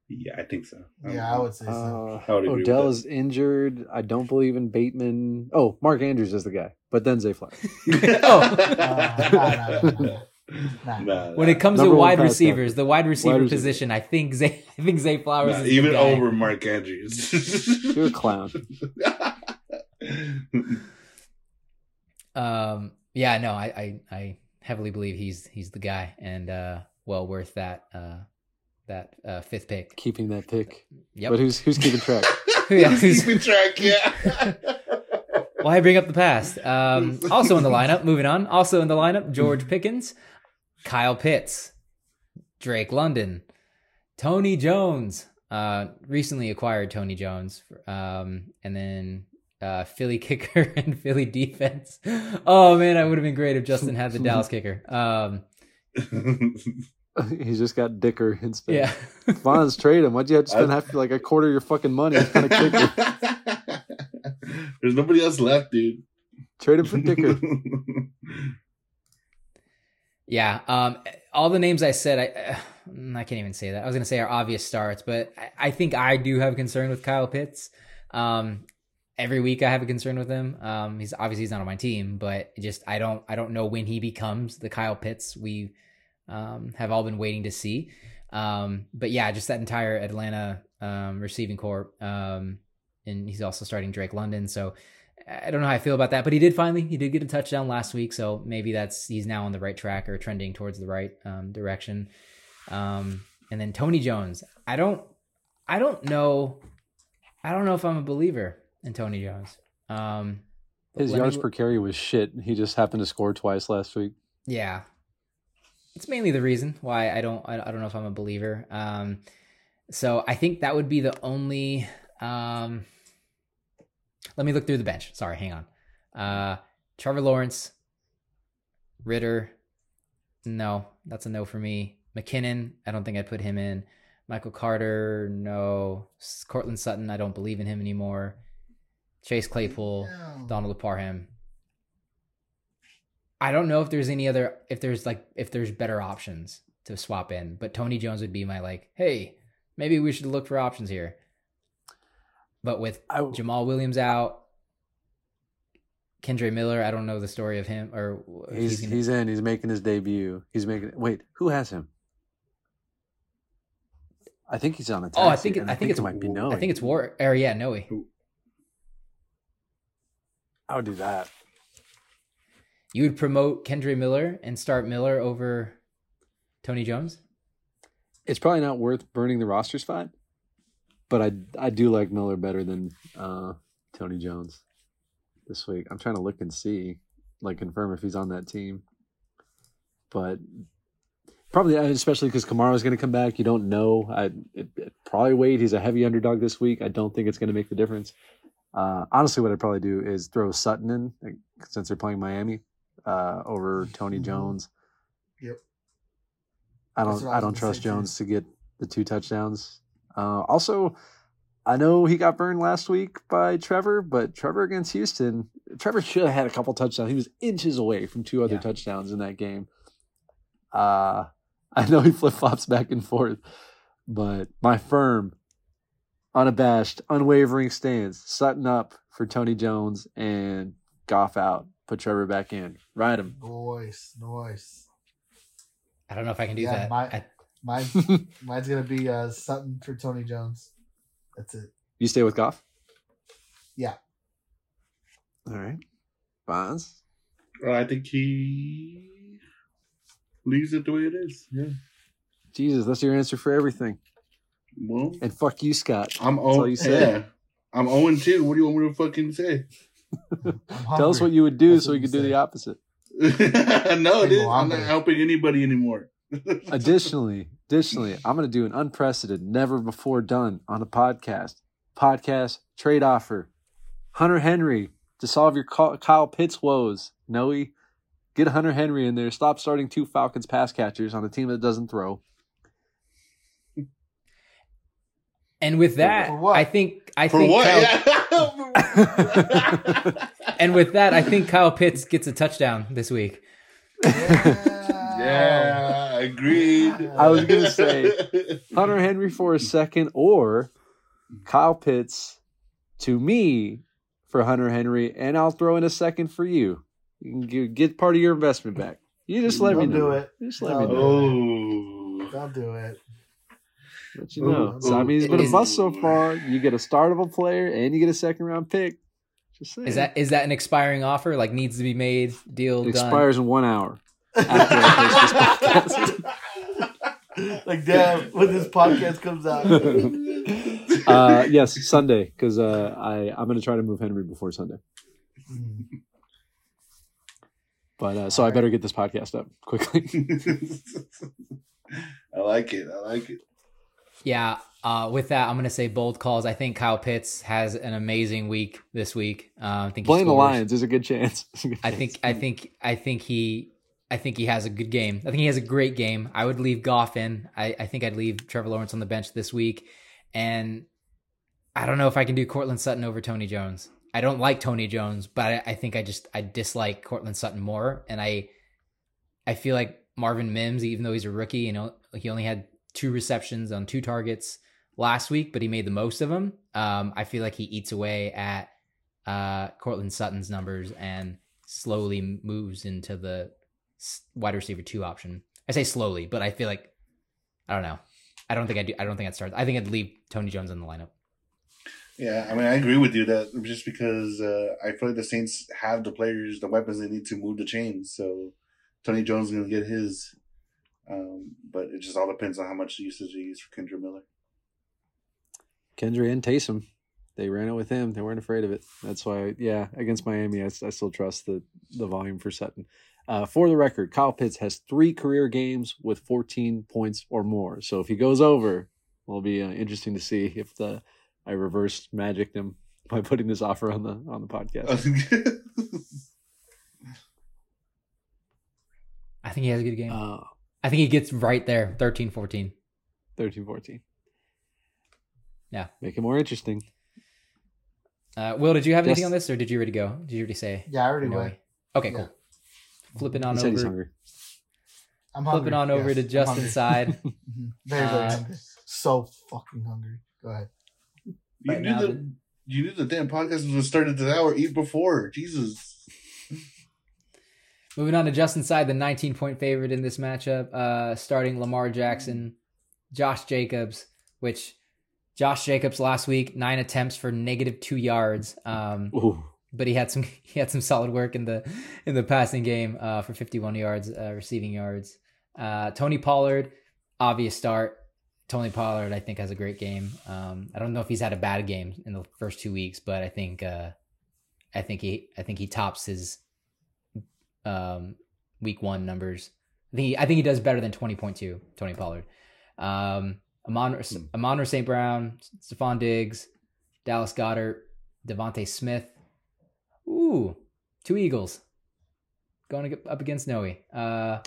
Yeah, I think so. Yeah, I would say so. Uh, I would Odell that. is injured. I don't believe in Bateman. Oh, Mark Andrews is the guy, but then Zay Flowers. oh. Uh, nah, nah, nah, nah. Nah. Nah, When it comes to wide pass receivers, the wide receiver Wide receiver. position, I think Zay, I think Zay Flowers nah, is even over Mark Andrews. You're a clown. Um, yeah, no, I, I, I heavily believe he's he's the guy, and uh, well worth that uh, that uh, fifth pick. Keeping that pick. Yep. But who's who's keeping track? Yeah, Who's who's- keeping track? Yeah. Why bring up the past? Um, also in the lineup, moving on. Also in the lineup, George Pickens, Kyle Pitts, Drake London, Tony Jones. Uh, recently acquired Tony Jones, um, and then uh, Philly kicker and Philly defense. Oh man, I would have been great if Justin had the Dallas kicker. Um, He's just got Dicker instead. yeah, Fonz, trade him. Why'd you have to spend half like a quarter of your fucking money on a kicker? There's nobody else left, dude. Trade him for Dicker. Yeah. Um, all the names I said, I I can't even say that. I was gonna say are obvious starts, but I, I think I do have a concern with Kyle Pitts. Um, every week I have a concern with him. Um, he's obviously he's not on my team, but just I don't I don't know when he becomes the Kyle Pitts we um, have all been waiting to see. Um, but yeah, just that entire Atlanta um, receiving corps, um, and he's also starting Drake London. So I don't know how I feel about that, but he did finally he did get a touchdown last week, so maybe that's he's now on the right track or trending towards the right um, direction. Um, and then Tony Jones, I don't I don't know I don't know if I'm a believer in Tony Jones. Um, His let me yards per carry was shit. He just happened to score twice last week. Yeah, it's mainly the reason why I don't I, I don't know if I'm a believer. Um, so I think that would be the only. Um, let me look through the bench. Sorry, hang on. Uh, Trevor Lawrence, Ridder. No, that's a no for me. McKinnon, I don't think I'd put him in. Michael Carter, no. Courtland Sutton, I don't believe in him anymore. Chase Claypool. Donald Parham. I don't know if there's any other if there's like if there's better options to swap in, but Tony Jones would be my like, hey, maybe we should look for options here. But with I, Jamaal Williams out, Kendre Miller, I don't know the story of him or if he's gonna- he's in. He's making his debut. He's making. Wait, who has him? I think he's on a taxi. Oh, I think and I think it's it might be no. I think it's War. Or yeah, Noe. I would do that. You would promote Kendre Miller and start Miller over Tony Jones. It's probably not worth burning the roster spot, but I I do like Miller better than uh, Tony Jones this week. I'm trying to look and see, like confirm if he's on that team, but probably especially because Kamara's going to come back. You don't know. I it, it, probably wait. He's a heavy underdog this week. I don't think it's going to make the difference. Uh, honestly, what I'd probably do is throw Sutton in like, since they're playing Miami uh, over Tony Mhm. Jones. Yep. I don't. I I don't trust say, too. Jones to get the two touchdowns. Uh, also, I know he got burned last week by Trevor, but Trevor against Houston, Trevor should have had a couple touchdowns. He was inches away from two other Yeah. touchdowns in that game. Uh, I know he flip flops back and forth, but my firm, unabashed, unwavering stance: Sutton up for Tony Jones and Goff out. Put Trevor back in. Ride him. Noise, noise. I don't know if I can do Yeah, that. my- I- Mine, mine's gonna be uh, Sutton for Tony Jones. That's it. You stay with Goff? Yeah. All right. Bonds? Well, I think he leaves it the way it is. Yeah. Jesus, that's your answer for everything. Well, And fuck you, Scott. I'm all oh you say. yeah. I'm 0 2. What do you want me to fucking say? Tell us what you would do That's so we you could do the opposite. no, it is. I'm I'm not helping anybody anymore. Additionally, additionally, I'm going to do an unprecedented, never before done on a podcast. Podcast trade offer. Hunter Henry to solve your Kyle Pitts woes. Noe, get Hunter Henry in there. Stop starting two Falcons pass catchers on a team that doesn't throw. and with that, I think I For think what? Kyle, Yeah. and with that, I think Kyle Pitts gets a touchdown this week. Yeah. Yeah, agreed. I was gonna say, Hunter Henry for a second, or Kyle Pitts to me for Hunter Henry, and I'll throw in a second for you. You can get, get part of your investment back. You just let me Don't know. do it. Just let me Don't know. Oh. Don't do it. But you know. Oh. Ooh, So I mean, it's been a bust so far. You get a start of a player, and you get a second round pick. Just saying. Is that is that an expiring offer? Like needs to be made, deal it done. expires in one hour? After this podcast. like damn, when this podcast comes out. uh, yes, Sunday because uh, I I'm going to try to move Henry before Sunday. But uh, so I better get this podcast up quickly. I like it. I like it. Yeah. Uh, with that, I'm gonna say bold calls. I think Kyle Pitts has an amazing week this week. Uh, I think Playing the. Lions is a good chance. A good I chance. think I think I think he I think he has a good game. I think he has a great game. I would leave Goff in. I, I think I'd leave Trevor Lawrence on the bench this week. And I don't know if I can do Courtland Sutton over Tony Jones. I don't like Tony Jones, but I, I think I just I dislike Courtland Sutton more. And I I feel like Marvin Mims, even though he's a rookie, you know, he only had two receptions on two targets last week, but he made the most of them. Um, I feel like he eats away at uh, Courtland Sutton's numbers and slowly moves into the wide receiver two option. I say slowly, but I feel like I don't know. I don't think I do. I don't think I'd start. I think I'd leave Tony Jones in the lineup. Yeah, I mean, I agree with you that just because uh, I feel like the Saints have the players, the weapons they need to move the chains. So Tony Jones is going to get his, um, but it just all depends on how much usage they use for Kendre Miller. Kendre and Taysom, they ran it with him. They weren't afraid of it. That's why, yeah, against Miami, I, I still trust the the volume for Sutton. Uh, for the record, Kyle Pitts has three career games with 14 points or more. So if he goes over, it'll be uh, interesting to see if the I reversed magicked him by putting this offer on the on the podcast. I think he has a good game. Uh, I think he gets right there, 13, 14. 13 14. Yeah. Make it more interesting. Uh, Will, did you have anything on this, or did you already go? Did you already say? Yeah, I already no? went. Okay, Yeah. cool. Flipping on He said he's over. hungry. I'm hungry. Flipping on over yes, to I'm Justin's side. Very, very Uh, hungry. So fucking hungry. Go ahead. you Right knew the the- you knew the damn podcast was started this hour. Eat before Jesus. Moving on to Justin's side, the 19 point favorite in this matchup, uh, starting Lamar Jackson, Josh Jacobs which Josh Jacobs last week nine attempts for negative two yards. Um, Ooh. But he had some he had some solid work in the in the passing game uh, for 51 yards, uh, receiving yards. Uh, Tony Pollard, obvious start. Tony Pollard, I think, has a great game. Um, I don't know if he's had a bad game in the first two weeks, but I think uh, I think he I think he tops his um, week one numbers. I think he, I think he does better than 20.2. Tony Pollard, um, Amon Amon St. Brown, Stefon Diggs, Dallas Goedert, DeVonta Smith. Ooh, two Eagles going ag- up against Noe. Uh,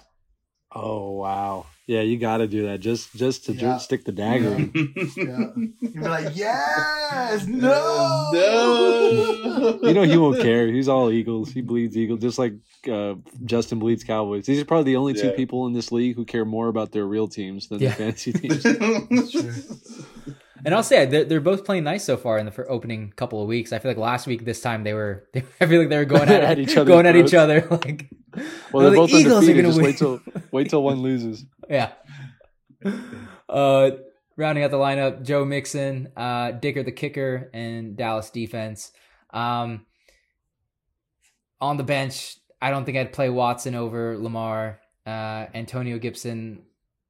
Oh wow. Yeah, you got to do that just just to ju- stick the dagger in. Yeah. You'd be like, yes, no, No. You know he won't care. He's all Eagles. He bleeds Eagles, just like uh, Justin bleeds Cowboys. These are probably the only two people in this league who care more about their real teams than Yeah. their fantasy teams. And I'll say they're, they're both playing nice so far in the opening couple of weeks. I feel like last week this time they were. They, I feel like they were going at, At each other's going at each other. Like, Well, they're the both Eagles are undefeated. Just win. wait till wait till one loses. Yeah. Uh, rounding out the lineup, Joe Mixon, uh, Dicker the kicker, and Dallas defense. Um, on the bench, I don't think I'd play Watson over Lamar. Uh, Antonio Gibson,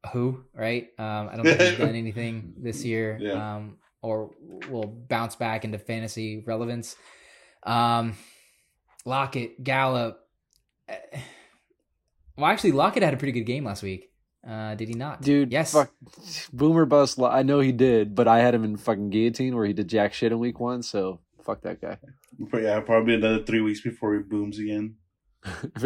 who right? Um, I don't think he's done anything this year. Yeah. Um, or will bounce back into fantasy relevance. Um, Lockett, Gallup. eh, Well, actually, Lockett had a pretty good game last week. Uh, did he not? Dude, Yes. fuck, boomer bust. I know he did, but I had him in fucking guillotine where he did jack shit in week one. So fuck that guy. But yeah, probably another three weeks before he booms again.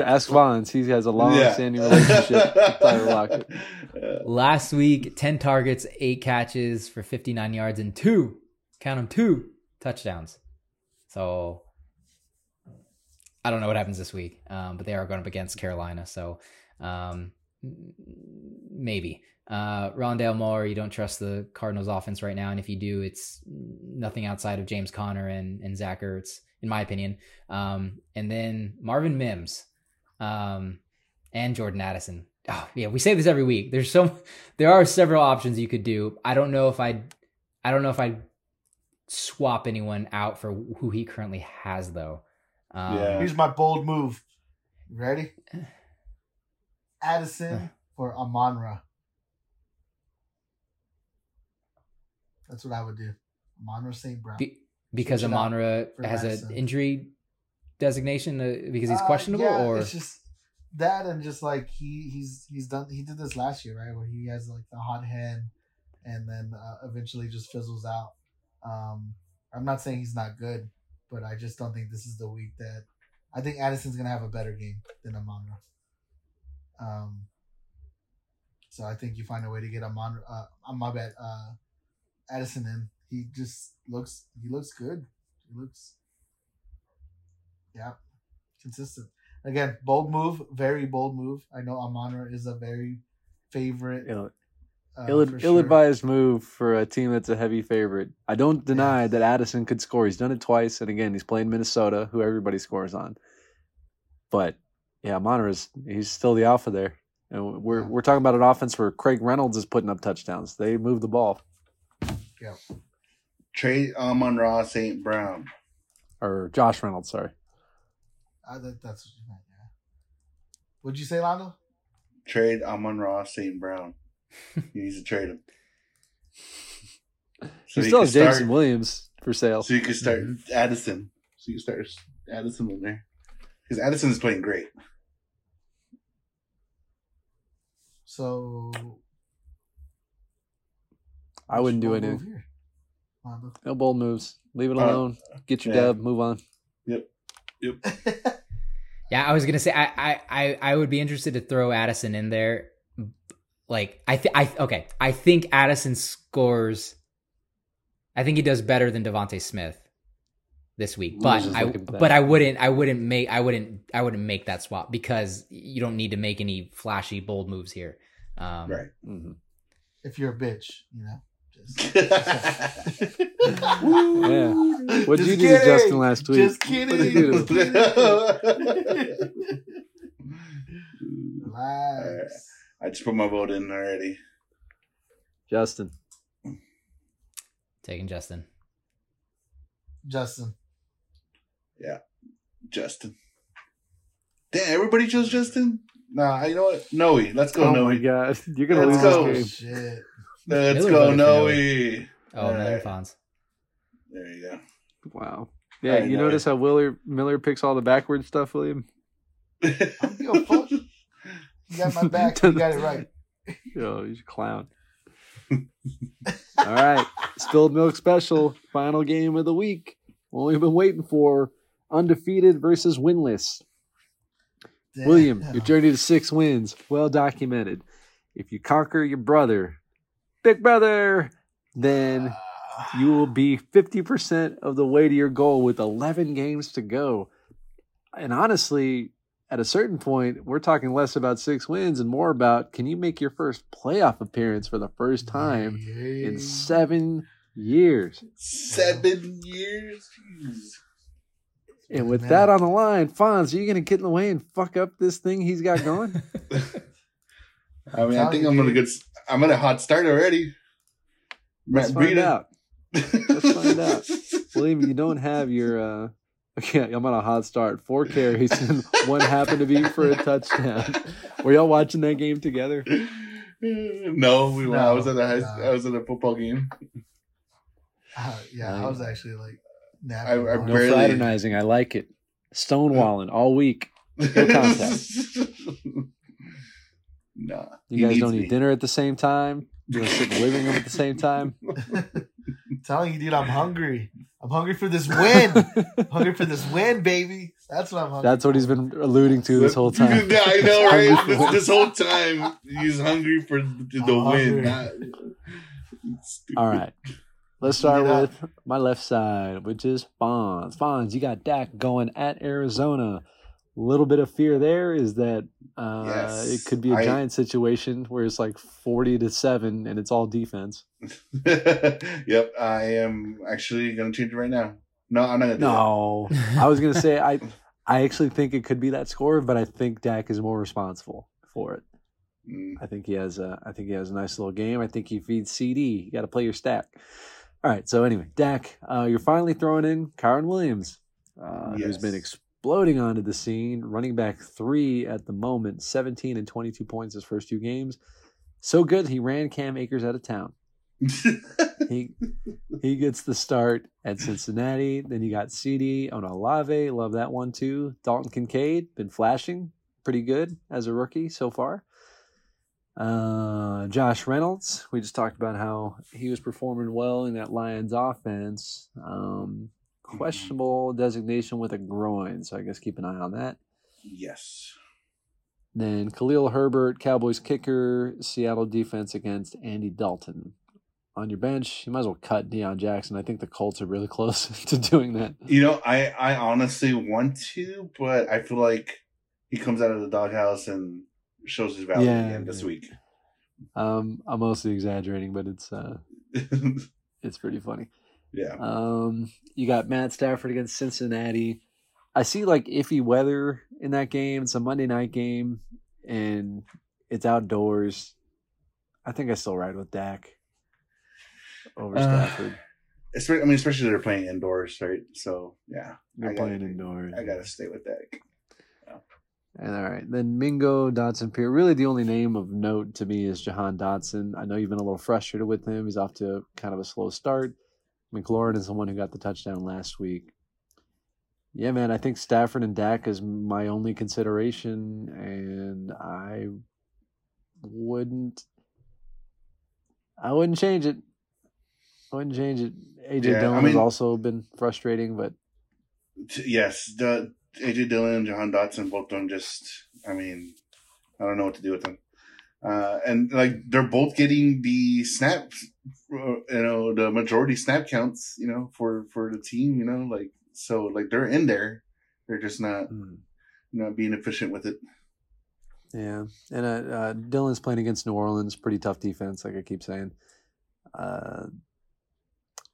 Ask Fonz. He has a long Yeah. standing relationship with Tyler Lockett. Last week, 10 targets, 8 catches for 59 yards and two, count them, two touchdowns. So I don't know what happens this week, um, but they are going up against Carolina. So um, maybe. Uh, Rondale Moore, you don't trust the Cardinals offense right now. And if you do, it's nothing outside of James Conner and, and Zach Ertz, in my opinion. Um, and then Marvin Mims um, and Jordan Addison. Oh, yeah, we say this every week. There's so there are several options you could do. I don't know if I I don't know if I'd swap anyone out for who he currently has though. Um, Yeah. Here's my bold move. Ready? Addison for Amonra. That's what I would do. Amonra St. Brown. Be- because Switch it out Amonra has an injury designation uh, because he's Uh, questionable yeah, or? it's just that and just like he he's he's done he did this last year right where he has like the hot hand and then uh, eventually just fizzles out. Um i'm not saying he's not good but i just don't think this is the week that i think addison's gonna have a better game than amonra um so i think you find a way to get amonra uh my bad uh addison in he just looks he looks good he looks yeah consistent. Again, bold move, very bold move. I know Amonra is a very favorite. You know, uh, Ill, sure. ill-advised move for a team that's a heavy favorite. I don't deny that Addison could score. He's done it twice, and again, he's playing Minnesota, who everybody scores on. But yeah, Monterey's he's still the alpha there, and we're Yeah. we're talking about an offense where Craig Reynolds is putting up touchdowns. They move the ball, Trade Amon Ra St. Brown. or Josh Reynolds, sorry. I think that's what you meant. Yeah. What'd you say, Lando? Trade Amon Ra St. Brown. he needs to trade him. he he still has Jameson start- Williams for sale. So you can start mm-hmm. Addison. So you can start Addison in there. Because Addison is playing great. So I wouldn't do bold anything. Move here, Lando? No bold moves. Leave it Uh, alone. Get your yeah. dub. Move on. Yep. Yep. yeah, I was gonna say I, I, I, I would be interested to throw Addison in there. Like I think I okay. I think Addison scores. I think he does better than DeVonta Smith this week, but I looking at that. but I wouldn't I wouldn't make I wouldn't I wouldn't make that swap because you don't need to make any flashy bold moves here. Um, Right. Mhm. if you're a bitch, you know. Just, Yeah. What'd Just you do to. Justin last week? Just What'd kidding. you do? Relax. I just put my vote in already. Justin. Taking Justin. Justin. Yeah. Justin. Damn, everybody chose Justin. Nah, you know what? Noe. Let's go, oh Noe. my god, you're gonna Let's lose go. this game. Oh, shit. Let's go, voted Noe. Noe. Oh, All Miller right. Fonz. There you go. Wow. Yeah, I you know. notice how Willer Miller picks all the backward stuff, William? I don't give a fuck. You got my back. You got it right. Oh, he's a clown. all right, spilled milk special, final game of the week. One we've been waiting for: undefeated versus winless. William, your journey to six wins, well documented. If you conquer your brother, big brother, then Ah, you will be 50% of the way to your goal with 11 games to go. And honestly, at a certain point, we're talking less about six wins and more about can you make your first playoff appearance for the first time in seven years? Seven years. Jeez. And with that on the line, Fonz, are you going to get in the way and fuck up this thing he's got going? I mean, I think I'm gonna get. I'm at a hot start already. Let's Matt find Breida. out. Let's find out. William, you don't have your. uh Okay, I'm on a hot start. Four carries and one happened to be for a touchdown. Were y'all watching that game together? no, we were. I was at a high, no. I was at a football game. Uh, yeah, I was actually like napping. I- I hard. No Barely. fraternizing. I like it. Stonewalling all week. contact. Nah. You he guys don't me. eat dinner at the same time. You don't sit in the living room at the same time. I'm telling you, dude, I'm hungry. I'm hungry for this win. hungry for this win, baby. That's what I'm hungry. That's what he's been alluding to this whole time. Yeah, I know, right? This, this whole time, he's hungry for the, the I'm win. Not, All right. Let's start with my left side, which is Fonz. Fonz, you got Dak going at Arizona. Little bit of fear there is that uh, Yes. it could be a giant situation where it's like 40 to 7 and it's all defense. yep, I am actually gonna change it right now. No, I'm not gonna. do No. I was going to say I I actually think it could be that score, but I think Dak is more responsible for it. Mm, I think he has a I think he has a nice little game. I think he feeds CD. You got to play your stack. All right. So anyway, Dak, uh, you're finally throwing in Kyren Williams, uh, who's been Yes. Exploding onto the scene. Running back three at the moment, 17 and 22 points his first two games. So good, he ran Cam Akers out of town. He he gets the start at Cincinnati. Then you got CD on Olave. Love that one too. Dalton Kincaid been flashing pretty good as a rookie so far. Uh, Josh Reynolds. We just talked about how he was performing well in that Lions offense. Um, questionable designation with a groin, so I guess keep an eye on that. yes. Then Khalil Herbert, Cowboys kicker, Seattle defense against Andy Dalton. On your bench, you might as well cut Deon Jackson. I think the Colts are really close to doing that. You know, I I honestly want to, but I feel like he comes out of the doghouse and shows his value Yeah, again this yeah. week. Um, I'm mostly exaggerating, but it's uh, it's pretty funny. Yeah. Um, you got Matt Stafford against Cincinnati. I see like iffy weather in that game. It's a Monday night game, and it's outdoors. I think I still ride with Dak over Uh, Stafford. I mean, especially they're playing indoors, right? So yeah, I gotta- playing indoors. I gotta stay with that. And all right, then Mingo, Dotson, Pierre. Really, the only name of note to me is Jahan Dotson. I know you've been a little frustrated with him. He's off to kind of a slow start. McLaurin is the one who got the touchdown last week. Yeah, man, I think Stafford and Dak is my only consideration, and I wouldn't, I wouldn't change it. I wouldn't change it. AJ Yeah, I Dillon has also been frustrating, but T- Yes, the AJ Dillon and Jahan Dotson both don't just. I mean, I don't know what to do with them. Uh, and like they're both getting the snaps, uh, you know, the majority snap counts, you know, for for the team, you know, like so, like they're in there, they're just not mm. not being efficient with it. Yeah, and uh, uh, Dillon's playing against New Orleans, pretty tough defense, like I keep saying. Uh,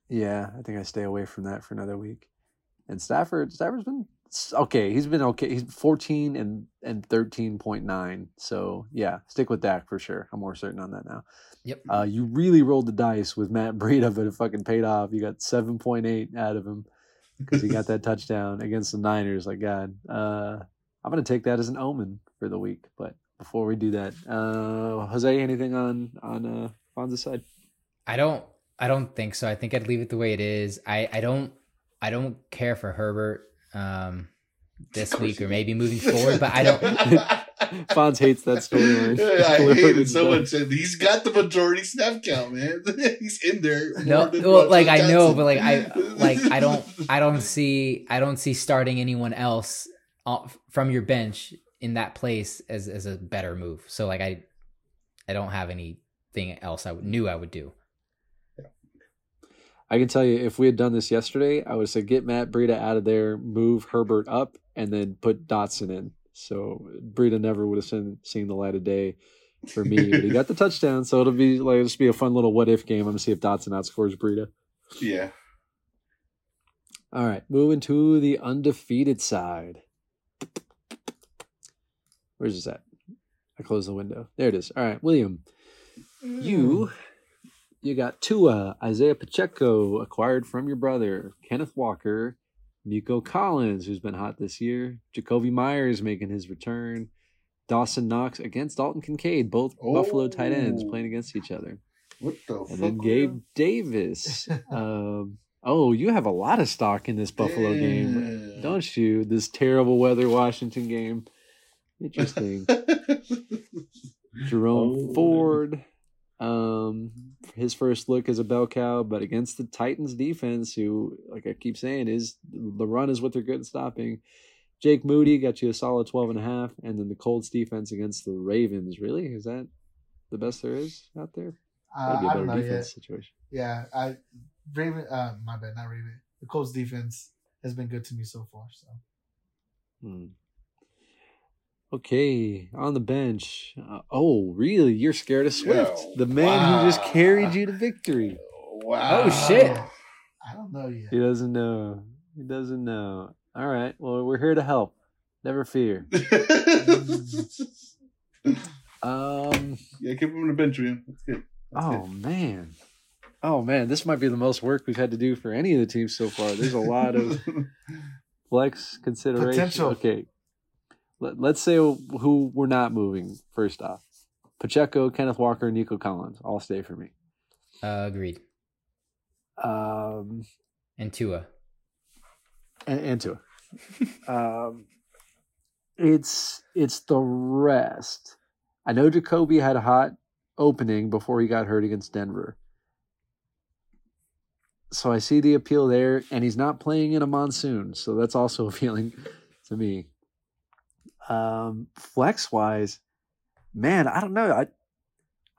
yeah, I think I stay away from that for another week. And Stafford, Stafford's been okay. He's been okay. He's fourteen and and thirteen point nine. So yeah, stick with Dak for sure. I'm more certain on that now. Yep. Uh, you really rolled the dice with Matt Breida, but it fucking paid off. You got seven point eight out of him because he got that touchdown against the Niners. Like God, uh, I'm gonna take that as an omen for the week. But before we do that, uh, Jose, anything on on uh, Fonz's side? I don't I don't think so. I think I'd leave it the way it is. I I don't I don't care for Herbert um this week or maybe moving forward, but I don't Fonz hates that storyline. I hate it so much. He's got the majority snap count, man. He's in there. No, more than well, like I know, but like I like I don't I don't see I don't see starting anyone else off- from your bench in that place as as a better move. So like I I don't have anything else I knew I would do. I can tell you, if we had done this yesterday, I would have said get Matt Breida out of there, move Herbert up, and then put Dotson in. So Breida never would have seen, seen the light of day for me, but he got the touchdown. So it'll be like it'll just be a fun little what if game. I'm gonna see if Dotson outscores Breida. Yeah. All right, moving to the undefeated side. Where's this at? I closed the window. There it is. All right, William, you hmm. You got Tua, Isaiah Pacheco, acquired from your brother, Kenneth Walker, Nico Collins, who's been hot this year, Jakobi Meyers making his return, Dawson Knox against Dalton Kincaid, both Buffalo tight ends Oh. playing against each other. What the And fuck? then Gabe Davis. um, oh, you have a lot of stock in this Buffalo game, don't you? This terrible weather Washington game. Interesting. Jerome Oh. Ford. Um, his first look as a bell cow, but against the Titans defense, who, like I keep saying, is the run is what they're good at stopping. Jake Moody got you a solid 12 and a half, and then the Colts defense against the Ravens. Really? Is that the best there is out there? Uh, That'd be a I better don't know defense yet. situation. Yeah, I Raven. Uh, my bad, not Raven. The Colts defense has been good to me so far. So Hmm. Okay, on the bench. Uh, oh, really? You're scared of Swift, Yeah, the man who just carried you to victory. Wow. Oh, shit. I don't know yet. He doesn't know. He doesn't know. All right. Well, we're here to help. Never fear. Um. yeah, keep him on the bench, man. That's good. That's Oh man. Oh man. This might be the most work we've had to do for any of the teams so far. There's a lot of flex consideration. Potential. Okay. Let, let's say who we're not moving. First off, Pacheco, Kenneth Walker, Nico Collins. All stay for me. Uh, agreed. Um. And Tua. and, and Tua. um, it's it's the rest. I know Jakobi had a hot opening before he got hurt against Denver. So I see the appeal there, and he's not playing in a monsoon, so that's also appealing to me. Um, flex wise, man, I don't know. I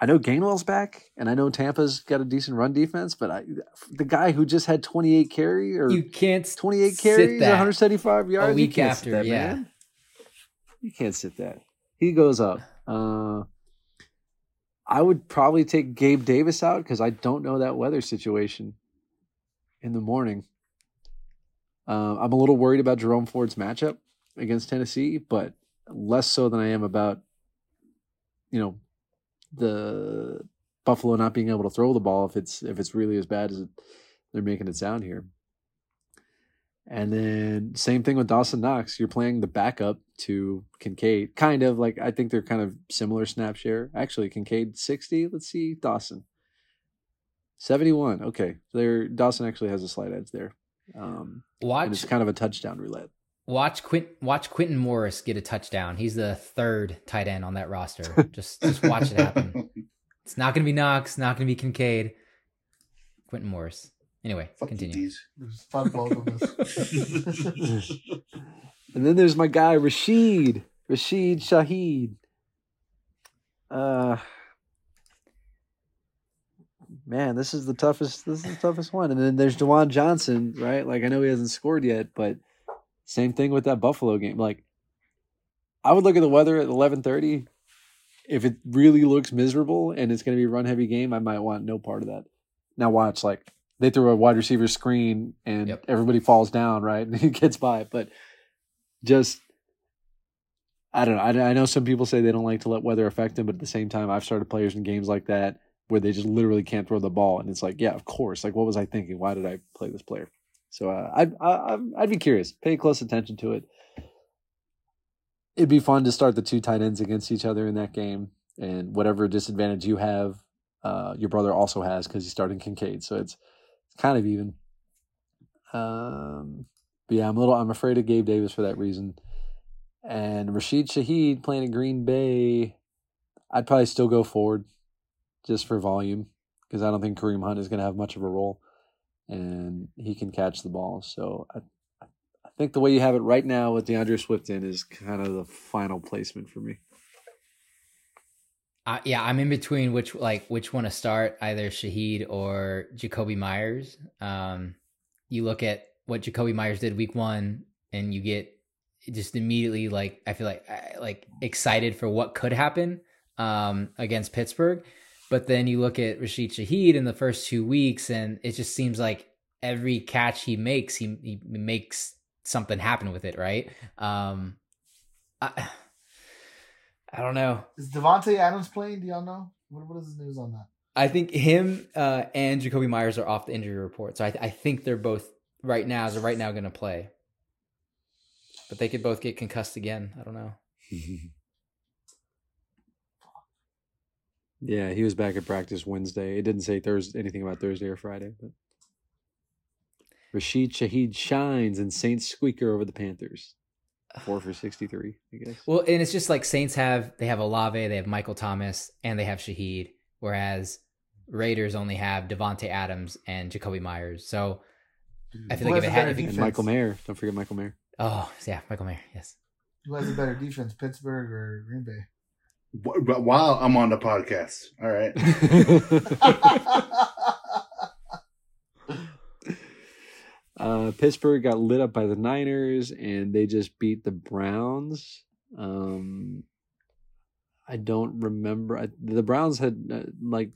I know Gainwell's back, and I know Tampa's got a decent run defense, but I, the guy who just had 28 carry or You can't 28 sit carries, that 175 yards. a week you can't sit after, that, yeah. man. You can't sit that. He goes up. Uh, I would probably take Gabe Davis out because I don't know that weather situation in the morning. Uh, I'm a little worried about Jerome Ford's matchup against Tennessee, but less so than I am about, you know, the Buffalo not being able to throw the ball if it's if it's really as bad as it, they're making it sound here. And then same thing with Dawson Knox. You're playing the backup to Kincaid. Kind of like I think they're kind of similar snap share. Actually, Kincaid 60. Let's see, Dawson. 71. Okay. There Dawson actually has a slight edge there. Um watch it's kind of a touchdown roulette. Watch Quint watch Quintin Morris get a touchdown. He's the third tight end on that roster. just just watch it happen. It's not gonna be Knox, not gonna be Kincaid. Quintin Morris. Anyway, Fuck continue. D's. There's fun both. And then there's my guy Rashid. Rashid Shaheed. Uh man, this is the toughest this is the toughest one. And then there's Juwan Johnson, right? Like I know he hasn't scored yet, but same thing with that Buffalo game. Like I would look at the weather at eleven thirty. If it really looks miserable and it's gonna be a run heavy game, I might want no part of that. Now watch, like they throw a wide receiver screen and Yep. everybody falls down, right? And he gets by. But just, I don't know. I, I know some people say they don't like to let weather affect them, but at the same time, I've started players in games like that where they just literally can't throw the ball. And it's like, yeah, of course. Like, what was I thinking? Why did I play this player? So uh, I'd, I, I'd- be curious. Pay close attention to it. It'd be fun to start the two tight ends against each other in that game. And whatever disadvantage you have, uh, your brother also has because he's starting Kincaid. So it's, it's kind of even. Um, but yeah, I'm a little. I'm afraid of Gabe Davis for that reason. And Rashid Shaheed playing at Green Bay, I'd probably still go forward, just for volume, because I don't think Kareem Hunt is going to have much of a role, and he can catch the ball. So I, I think the way you have it right now with D'Andre Swift in is kind of the final placement for me. Uh, yeah, I'm in between which like which one to start, either Shaheed or Jakobi Meyers. Um, you look at what Jakobi Meyers did week one, and you get just immediately like I feel like like excited for what could happen um, against Pittsburgh. But then you look at Rashid Shaheed in the first two weeks, and it just seems like every catch he makes, he, he makes something happen with it, right? Um, I, I don't know. Is Davante Adams playing? Do y'all know? What, what is the news on that? I think him uh, and Jakobi Meyers are off the injury report, so I, I think they're both right now. As of right now, going to play, but they could both get concussed again. I don't know. yeah, he was back at practice Wednesday. It didn't say Thursday anything about Thursday or Friday, but Rashid Shaheed shines and Saints squeaker over the Panthers. Four for sixty-three, I guess. Well, and it's just like Saints have they have Olave, they have Michael Thomas, and they have Shaheed, whereas Raiders only have Davante Adams and Jakobi Meyers. So I feel Who like if it had, better if it, and? Michael Mayer. Don't forget Michael Mayer. oh yeah, Michael Mayer, yes. Who has a better defense, Pittsburgh or Green Bay? While I'm on the podcast, all right. uh, Pittsburgh got lit up by the Niners, and they just beat the Browns. Um, I don't remember. I, the Browns had uh, like,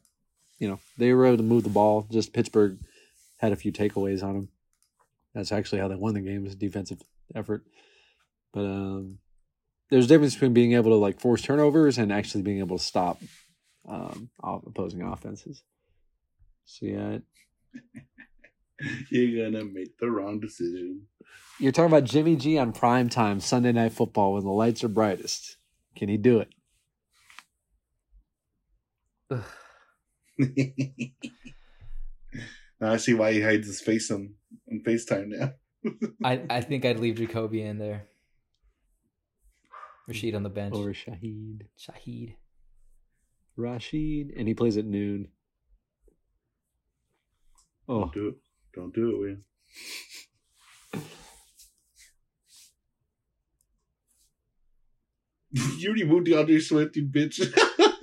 you know, they were able to move the ball. Just Pittsburgh had a few takeaways on them. That's actually how they won the game was defensive effort. But um, there's a difference between being able to like force turnovers and actually being able to stop um, opposing offenses. So yeah, You're gonna make the wrong decision. You're talking about Jimmy G on prime time Sunday night football when the lights are brightest. Can he do it? now I see why he hides his face on, on FaceTime now. I I think I'd leave Jakobi in there. Rashid on the bench. Over Shaheed, Shaheed. Rashid, and he plays at noon. Oh, Don't do it. Don't do it, William. you already moved D'Andre Swift, you bitch.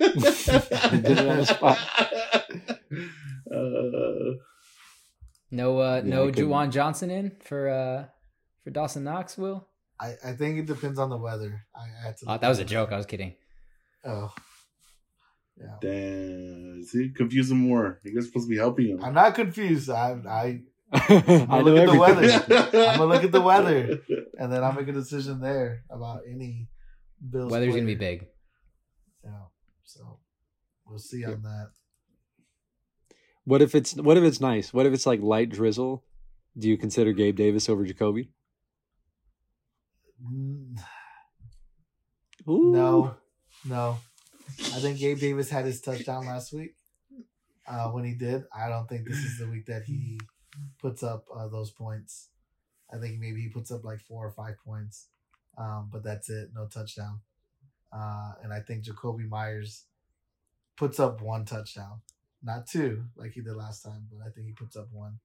Did it on the spot. Uh, No uh Yeah, no I Juwan Johnson in for uh for Dawson Knox, Will? I, I think it depends on the weather. I, I to. Oh, that was a joke. I was kidding. Oh, yeah. damn. See, confuse him more. You guys supposed to be helping him. I'm not confused. I I I know look at the weather. I'm gonna look at the weather. and then I'll make a decision there about any Bills. Weather's gonna be big. Yeah. So we'll see on that. What if it's what if it's nice? What if it's like light drizzle? Do you consider Gabe Davis over Jakobi? Ooh. No, no. I think Gabe Davis had his touchdown last week. Uh, when he did, I don't think this is the week that he puts up uh, those points. I think maybe he puts up like four or five points, um, but that's it. No touchdown. Uh, and I think Jakobi Meyers puts up one touchdown, not two like he did last time, but I think he puts up one.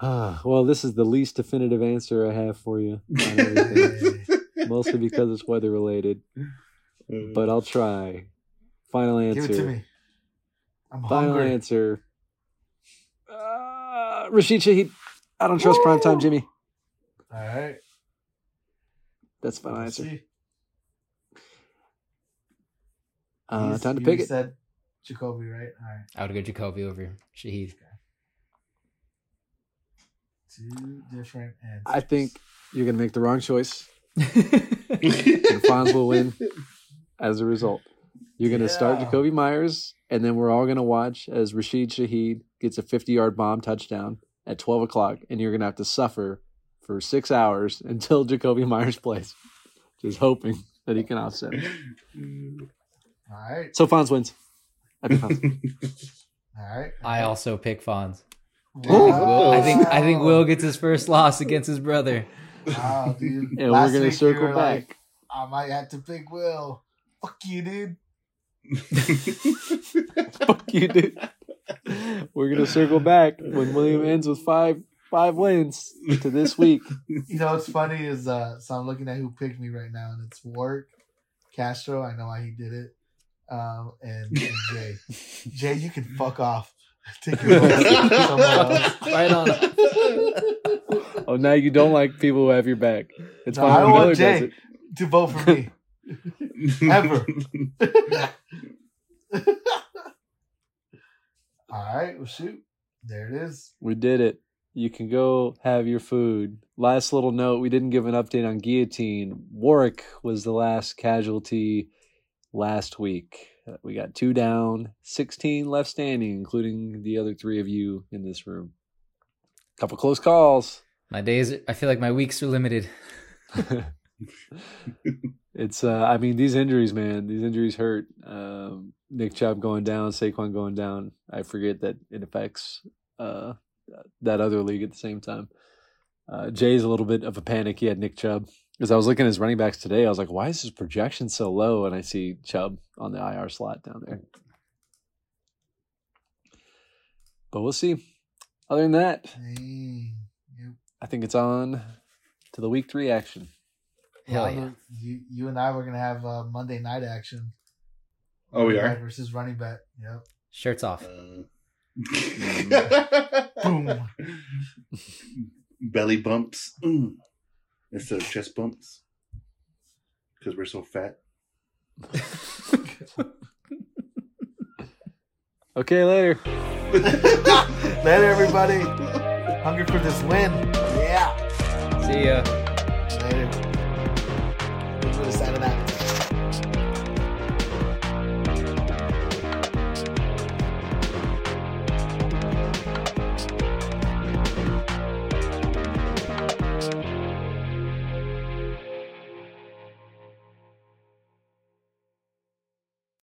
well, this is the least definitive answer I have for you. Mostly because it's weather related, but I'll try. Final answer. Give it to me. I'm Final hungry. answer. Uh, Rashid Shaheed. I don't trust primetime Jimmy. All right. That's final We'll answer. see. Uh, time to you pick it. Said Jakobi, right? All right. I would go Jakobi over Shaheed. Two different answers. I think you're gonna make the wrong choice. yeah, And Fonz will win as a result. You're gonna start Jakobi Meyers, and then we're all gonna watch as Rashid Shaheed gets a 50 yard bomb touchdown at 12 o'clock, and you're gonna have to suffer for six hours until Jakobi Meyers plays, just hoping that he can offset it. All right. So Fonz wins. I think Fonz. All right. I also pick Fonz. Wow. I think I think Will gets his first loss against his brother. Wow, dude. And Last we're gonna circle back. like, I might have to pick Will. Fuck you, dude. Fuck you, dude. We're gonna circle back when William ends with five five wins to this week. You know what's funny is uh so I'm looking at who picked me right now, and it's Warwick Castro. I know why he did it. Um and, and Jay. Jay, you can fuck off. Take your vote somewhere else. Right on. Oh, now you don't like people who have your back. It's No, fine I don't Miller want does Jay it. to vote for me. Ever. All right, well shoot. There it is. We did it. You can go have your food. Last little note: we didn't give an update on guillotine. Warwick was the last casualty last week. Uh, We got two down, sixteen left standing, including the other three of you in this room. A Couple close calls. My days I feel like my weeks are limited. it's uh I mean these injuries, man, these injuries hurt. Um Nick Chubb going down, Saquon going down. I forget that it affects uh that other league at the same time. Uh Jay's a little bit of a panic. He had Nick Chubb. Because I was looking at his running backs today, I was like, why is his projection so low? And I see Chubb on the IR slot down there. But we'll see. Other than that, Dang. You, I think it's on to the week three action. Hell yeah. you, you and I were gonna have uh, Monday night action. Oh, we Running are? versus running back. Yep. Shirts off. Boom. Belly bumps mm, instead of chest bumps because we're so fat. Okay, later. Later, everybody. Hungry for this win. Yeah. See ya. Later.